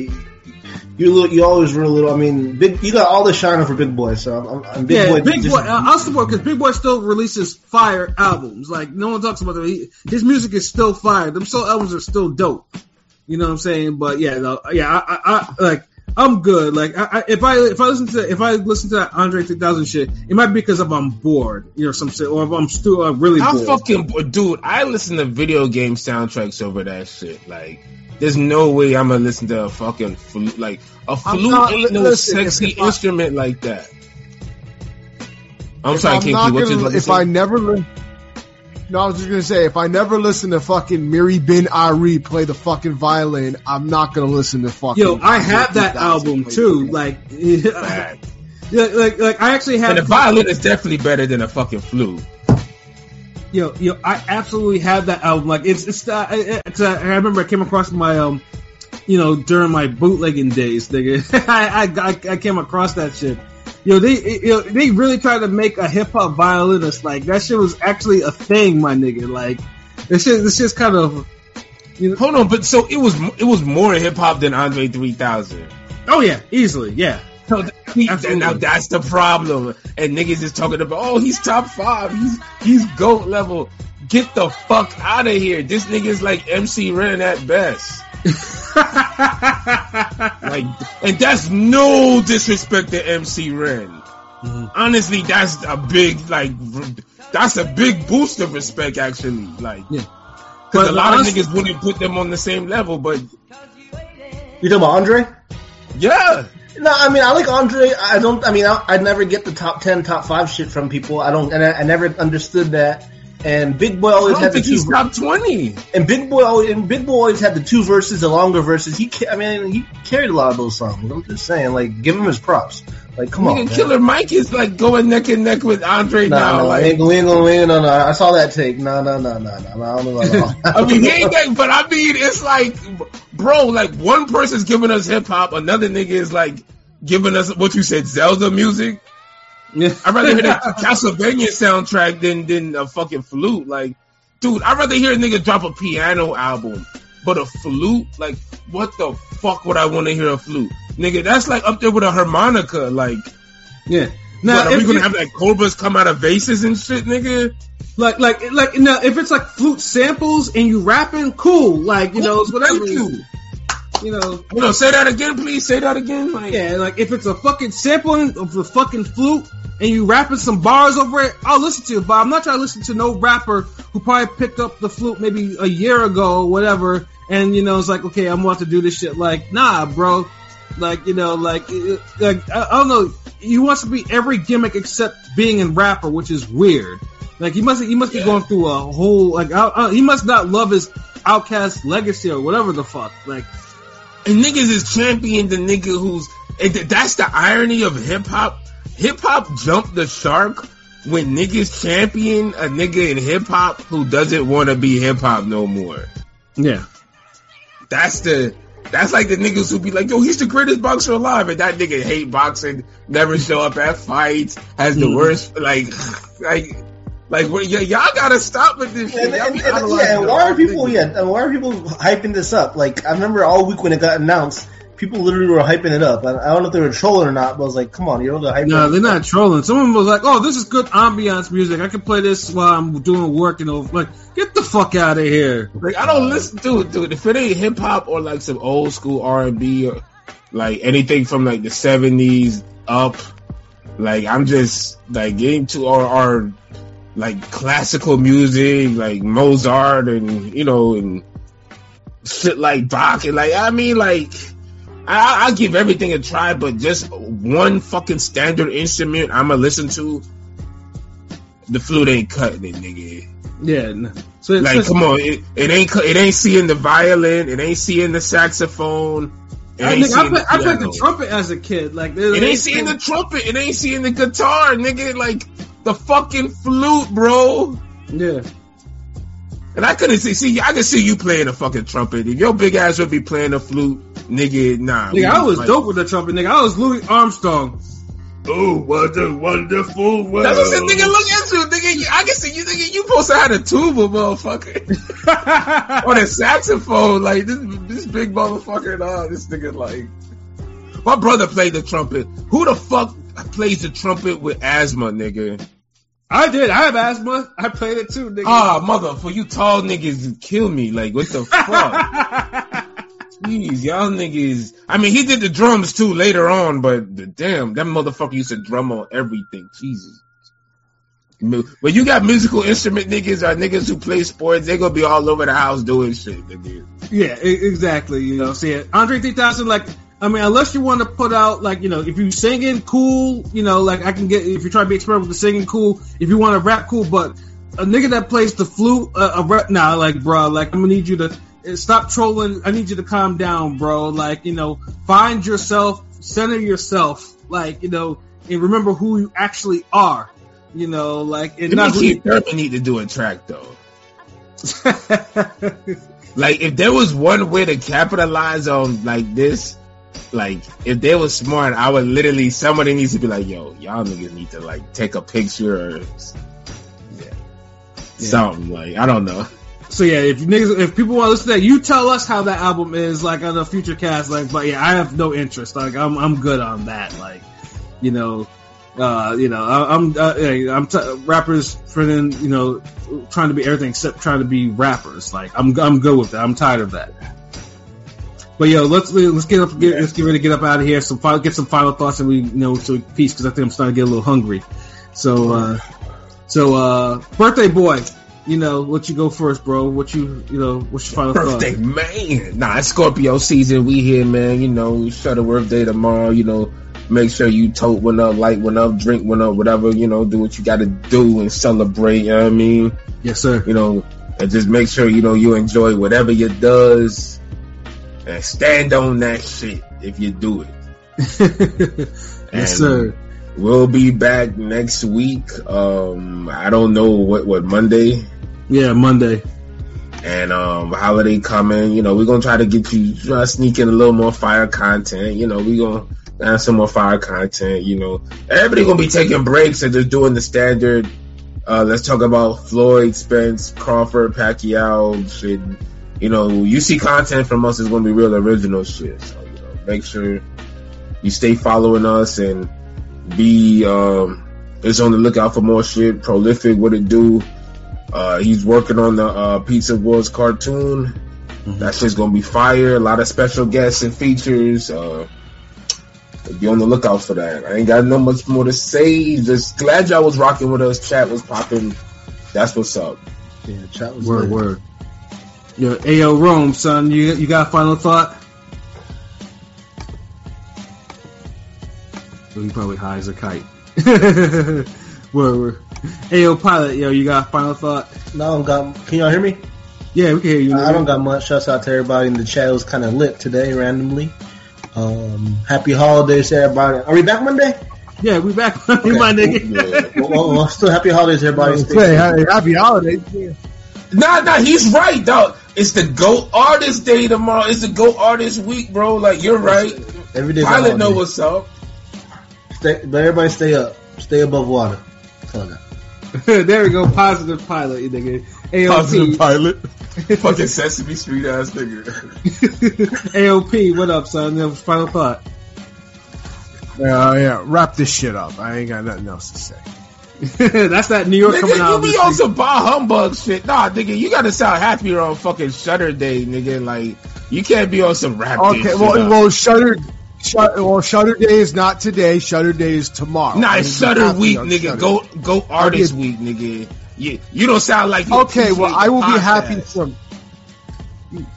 You, you look, you always were a little. I mean, big. You got all the shine for Big Boi, so I'm, I'm, I'm Big yeah, Boi. Big just- Boi. Uh, I'll support because Big Boi still releases fire albums. Like no one talks about them. He, his music is still fire. Them soul albums are still dope. You know what I'm saying? But yeah, no, yeah, I, I, I like. I'm good. Like, I, I, if I if I listen to if I listen to that Andre 3000 shit, it might be because if I'm bored, you know, some shit, or if I'm still uh, really I'm bored. fucking dude. I listen to video game soundtracks over that shit. Like, there's no way I'm gonna listen to a fucking flute. Like, a I'm flute not- ain't no listen, sexy if I- instrument like that. I'm sorry, I'm King. What you gonna- about to if say? I never, li- no, I was just gonna say if I never listen to fucking Miri Ben-Ari play the fucking violin, I'm not gonna listen to fucking. Yo, I have that album too. the- Like, yeah, Bad. like, like I actually have And the violin is definitely better than a fucking flute. Yo, yo, I absolutely have that album. Like, it's it's. Uh, I, I- 'cause I remember I came across my um, you know, during my bootlegging days, nigga. I, I I came across that shit. Yo, they yo, they really tried to make a hip hop violinist. Like that shit was actually a thing, my nigga. Like this shit, this shit's kind of. You know, Hold on, but so it was it was more hip hop than Andre 3000. oh yeah, easily, yeah. So now that's the problem. And niggas is talking about, oh, he's top five. He's he's goat level. Get the fuck out of here. This nigga's like MC Ren at best. Like, and that's no disrespect to MC Ren. Mm-hmm. Honestly, that's a big like, that's a big boost of respect actually. Like, Yeah. because a lot of niggas wouldn't put them on the same level, but You talking about Andre? yeah. No, I mean I like Andre. I don't. I mean I, I never get the top ten, top five shit from people. I don't, and I, I never understood that. And Big Boi I always don't had the two. he's top twenty. And Big Boi, always, and Big Boi always had the two verses, the longer verses. He, I mean, he carried a lot of those songs. I'm just saying, like, give him his props. Like, come on, man. Killer Mike is like going neck and neck with Andre Nah, now. no, like, we ain't, we ain't gonna, we ain't, no, no. I saw that take. No, no, no, no, no. I don't know about I mean, he ain't that, but I mean, it's like, bro, like one person's giving us hip hop, another nigga is like giving us what you said, Zelda music. I'd rather hear the Castlevania soundtrack than than a fucking flute. Like, dude, I'd rather hear a nigga drop a piano album, but a flute. Like, what the fuck would I want to hear a flute, nigga? That's like up there with a harmonica. Like, yeah. now, Now, are we gonna you- have like cobras come out of vases and shit, nigga? like, like, like, now, if it's like flute samples and you rapping, cool. Like, you know, it's whatever. Thank you. You know, You know, say that again, please. Say that again. Like, yeah, like if it's a fucking sampling of the fucking flute and you rapping some bars over it, I'll listen to it. But I'm not trying to listen to no rapper who probably picked up the flute maybe a year ago or whatever, and you know, it's like, okay, I'm about to do this shit. Like, nah, bro. Like, you know, like, like I, I don't know. He wants to be every gimmick except being a rapper, which is weird. Like, he must, he must be going through a whole, like, I, I, he must not love his OutKast legacy or whatever the fuck. Like, And niggas is championing the nigga who's. That's the irony of hip hop. Hip hop jumped the shark when niggas champion a nigga in hip hop who doesn't want to be hip hop no more. yeah. That's the. That's like the niggas who be like, yo, he's the greatest boxer alive, and that nigga hate boxing, never show up at fights, has the Mhm. worst, like, like, like, well, y- y'all gotta stop with this shit. And, and, and, yeah, and why are people? Yeah, and why are people hyping this up? Like I remember all week when it got announced, people literally were hyping it up. I, I don't know if they were trolling or not, but I was like, "Come on, you're gonna hype." No, they're not trolling. Someone was like, "Oh, this is good ambiance music. I can play this while I'm doing work." And over. like, get the fuck out of here. Like I don't listen to it, dude. If it ain't hip hop or like some old school R and B or like anything from like the seventies up, like I'm just like getting to our, our like classical music, like Mozart and you know and shit like Bach and like I mean like I I give everything a try, but just one fucking standard instrument I'ma listen to. The flute ain't cutting it, nigga. Yeah. no. So it's Like, come on, it, it ain't it ain't seeing the violin, it ain't seeing the saxophone, I, ain't nigga, I, play, the I played the trumpet as a kid. Like, It ain't seeing the trumpet, it ain't seeing the guitar, nigga. Like the fucking flute, bro. Yeah. And I couldn't see. See, I can see you playing a fucking trumpet. If your big ass would be playing a flute, nigga, nah. Nigga, I was like, dope with the trumpet. Nigga, I was Louis Armstrong. Oh, what a wonderful world. That's what I said, nigga. Look at you, nigga. I can see you, nigga. You supposed to have a tuba, motherfucker. on a saxophone. Like this, this big motherfucker. Nah, this nigga like. My brother played the trumpet. Who the fuck plays the trumpet with asthma, nigga? I did. I have asthma. I played it too, nigga. Ah, mother, for you tall niggas, kill me. Like, what the fuck? Jeez, y'all niggas. I mean, he did the drums too later on, but the, damn, that motherfucker used to drum on everything. Jesus. When you got musical instrument niggas or niggas who play sports, they gonna be all over the house doing shit, nigga. Yeah, exactly. You know, see it. Andre 3000, like, I mean, unless you want to put out, like, you know, if you singing, cool, you know, like, I can get, if you're trying to be experimental with the singing, cool. If you want to rap, cool. But a nigga that plays the flute, uh, a rap, nah, like, bro, like, I'm gonna need you to uh, stop trolling. I need you to calm down, bro. Like, you know, find yourself, center yourself, like, you know, and remember who you actually are. You know, like, and not who Keith need to do a track though. Like, if there was one way to capitalize on like this, like if they were smart, I would literally somebody needs to be like, "Yo, y'all niggas need to like take a picture or something." Like, I don't know. So yeah, if you niggas, if people want to listen to that, you tell us how that album is like on a future cast. Like, but yeah, I have no interest. Like, I'm I'm good on that. Like, you know, uh, you know, I, I'm uh, I'm t- rappers for you know, trying to be everything except trying to be rappers. Like, I'm I'm good with that. I'm tired of that. But yo, let's let's get up, get, let's get ready to get up out of here. Some final, get some final thoughts, and we you know so peace because I think I'm starting to get a little hungry. So, uh, so uh, birthday boy, you know, what you go first, bro? What you you know, what's your final Birthday, thought? man. Nah, it's Scorpio season. We here, man. You know, Shuttleworth Day tomorrow. You know, make sure you tote one up, light one up, drink one up, whatever, you know, do what you gotta do and celebrate, you know what I mean? Yes, sir. You know, and just make sure, you know, you enjoy whatever you does and stand on that shit if you do it. yes, And sir. We'll be back next week. Um, I don't know what, what Monday Yeah, Monday. and um holiday coming. You know, we're gonna try to get you to sneak in a little more fire content. You know, we gonna add some more fire content. You know, everybody gonna be taking breaks and just doing the standard. Uh, let's talk about Floyd, Spence, Crawford, Pacquiao shit. You know, you see content from us is gonna be real original shit. So you know, make sure you stay following us and be um is on the lookout for more shit. Prolific, what it do? Uh, he's working on the uh, Pizza Wars cartoon. That shit's gonna be fire. A lot of special guests and features. Uh, be on the lookout for that. I ain't got no much more to say. Just glad y'all was rocking with us. Chat was popping. That's what's up. Yeah, chat was Word, lit. word. Yo, Ayo Rome, son, you you got a final thought? Well, he probably high as a kite. word, word. Ayo Pilot, yo, you got a final thought? No, I'm got. Can y'all hear me? Yeah, we can hear you. I don't got much. Shouts out to everybody in the chat. It was kind of lit today, randomly. Um, happy holidays everybody. Are we back Monday? Yeah, we back, my nigga. Yeah. well, well, well, still happy holidays, everybody. Stay hey, happy holidays. Nah, nah, he's right, dog. It's the Go Artist Day tomorrow. It's the Go Artist Week, bro. Like you're right. Every day's a Pilot know holiday. what's up. Stay, but everybody stay up. Stay above water. That's all I got. there we go, positive pilot, you nigga. AOP. Positive pilot. Fucking Sesame Street ass nigga. AOP, what up, son? That final thought. Yeah, yeah. Wrap this shit up. I ain't got nothing else to say. That's that New York coming out. you be on some bah humbug shit. Nah, nigga, you gotta sound happier on fucking Shutter Day, nigga. Like, you can't be on some rap Okay, shit. well, up. well, Shutter, Shut, well, Shutter Day is not today. Shutter Day is tomorrow. Nah, I Shutter Week, nigga. Shudder. Go, go Artist be- Week, nigga. You, you don't sound like Okay, well, I will be happy from.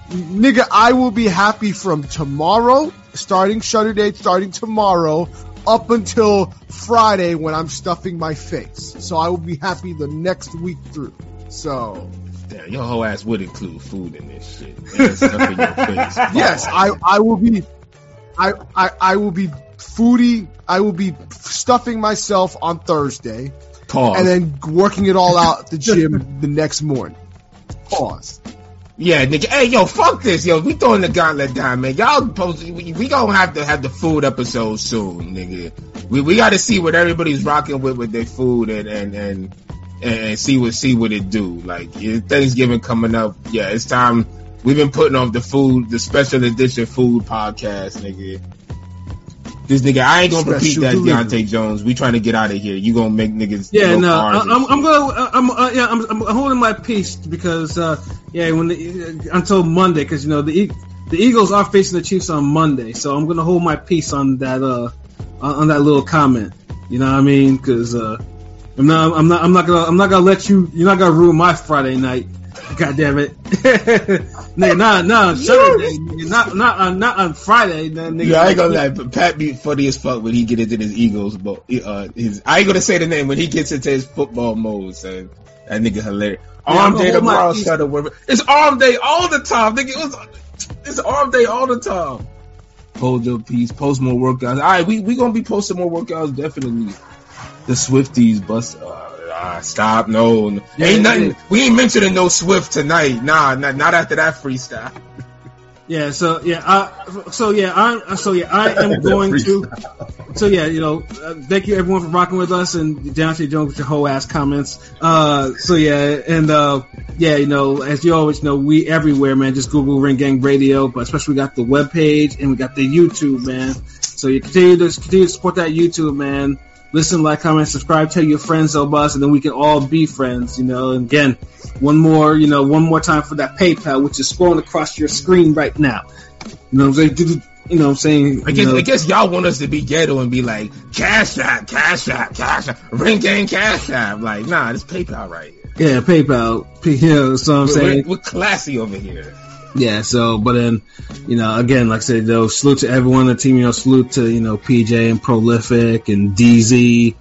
Nigga, I will be happy from tomorrow, starting Shutter Day, starting tomorrow, up until Friday when I'm stuffing my face. So I will be happy the next week through. So Damn, your whole ass would include food in this shit. Stuff in your face. yes, I I will be, I I, I will be foodie. I will be stuffing myself on Thursday Pause. and then working it all out at the gym the next morning. Pause. Yeah, nigga. Hey, yo, fuck this, yo. We throwing the gauntlet down, man. Y'all supposed to, we, we gonna have to have the food episode soon, nigga. We we got to see what everybody's rocking with with their food and and and and see what see what it do. Like Thanksgiving coming up, yeah, it's time. We've been putting off the food, the special edition food podcast, nigga. This nigga, I ain't gonna repeat that. Deontay Jones. We trying to get out of here. You gonna make niggas Yeah, no, I, and I'm. I'm gonna, I'm, uh, yeah, I'm, I'm holding my peace because, uh, yeah, when the, until Monday, because you know the the Eagles are facing the Chiefs on Monday, so I'm gonna hold my peace on that, uh, on, on that little comment. You know what I mean? Because uh, I'm not, I'm not, I'm not gonna, I'm not gonna let you, you're not gonna ruin my Friday night. God damn it, nigga, not, not on Saturday, nigga, not, not on, not on Friday. Then, nigga, Yeah, I ain't gonna lie, but Pat be funny as fuck when he get into his Eagles, but uh, his I ain't gonna say the name when he gets into his football mode. So that nigga hilarious. Yeah, arm day gonna hold my tomorrow, peace. shut up. It's arm day all the time, nigga. It was, it's arm day all the time. Hold up, peace. Post more workouts. All right, we we gonna be posting more workouts definitely. The Swifties bust. Uh, ah, stop. No, no. Yeah, ain't nothing. yeah. We ain't mentioning no Swift tonight. Nah, not, not after that freestyle. Yeah, so yeah, I, so yeah, I, so yeah, I am going to. So yeah, you know, uh, thank you everyone for rocking with us and Deontay Jones with your whole ass comments. Uh, so yeah, and uh, yeah, you know, as you always know, we everywhere, man. Just Google Ring Gang Radio, but especially we got the web page and we got the YouTube, man. So you continue to continue to support that YouTube, man. Listen, like, comment, subscribe, tell your friends about us, and then we can all be friends, you know. And again, one more, you know, one more time for that PayPal, which is scrolling across your screen right now. You know what I'm saying? You know what I'm saying? I guess, know- I guess y'all want us to be ghetto and be like, cash app, cash app, cash app, ring gang cash app. Like, nah, it's PayPal right here. Yeah, PayPal. P- You know, so I'm We're, saying. we're, we're classy over here. Yeah, so but then, you know, again, like I said, though, salute to everyone on the team. You know, salute to you know PJ and Prolific and DZ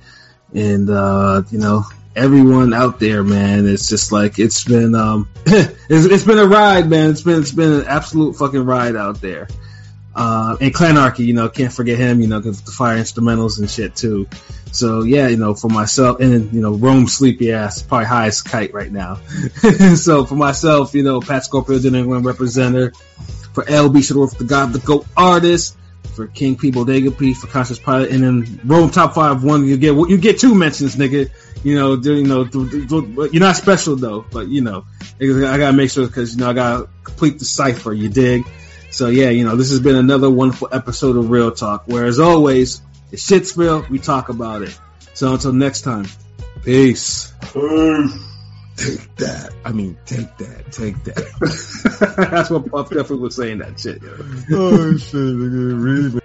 and uh, you know everyone out there, man. It's just like it's been um, it's, it's been a ride, man. It's been it's been an absolute fucking ride out there. Uh, and Clanarchy, you know, can't forget him, you know, because the fire instrumentals and shit too. So yeah, you know, for myself, and you know, Rome sleepy ass, probably highest kite right now. so for myself, you know, Pat Scorpio, New England representative. For LB Shadorf, the God, the GOAT artist. For King P, Bodega P, for Conscious Pilot, and then Rome Top Five One. You get you get two mentions, nigga. You know, you know, you're not special though, but you know, I gotta make sure because you know I gotta complete the cipher. You dig? So yeah, you know, this has been another wonderful episode of Real Talk. Where as always, if shit's real, we talk about it. So until next time, peace. Take that. I mean, take that. Take that. That's what Puff definitely was saying that shit. yo. oh shit, really.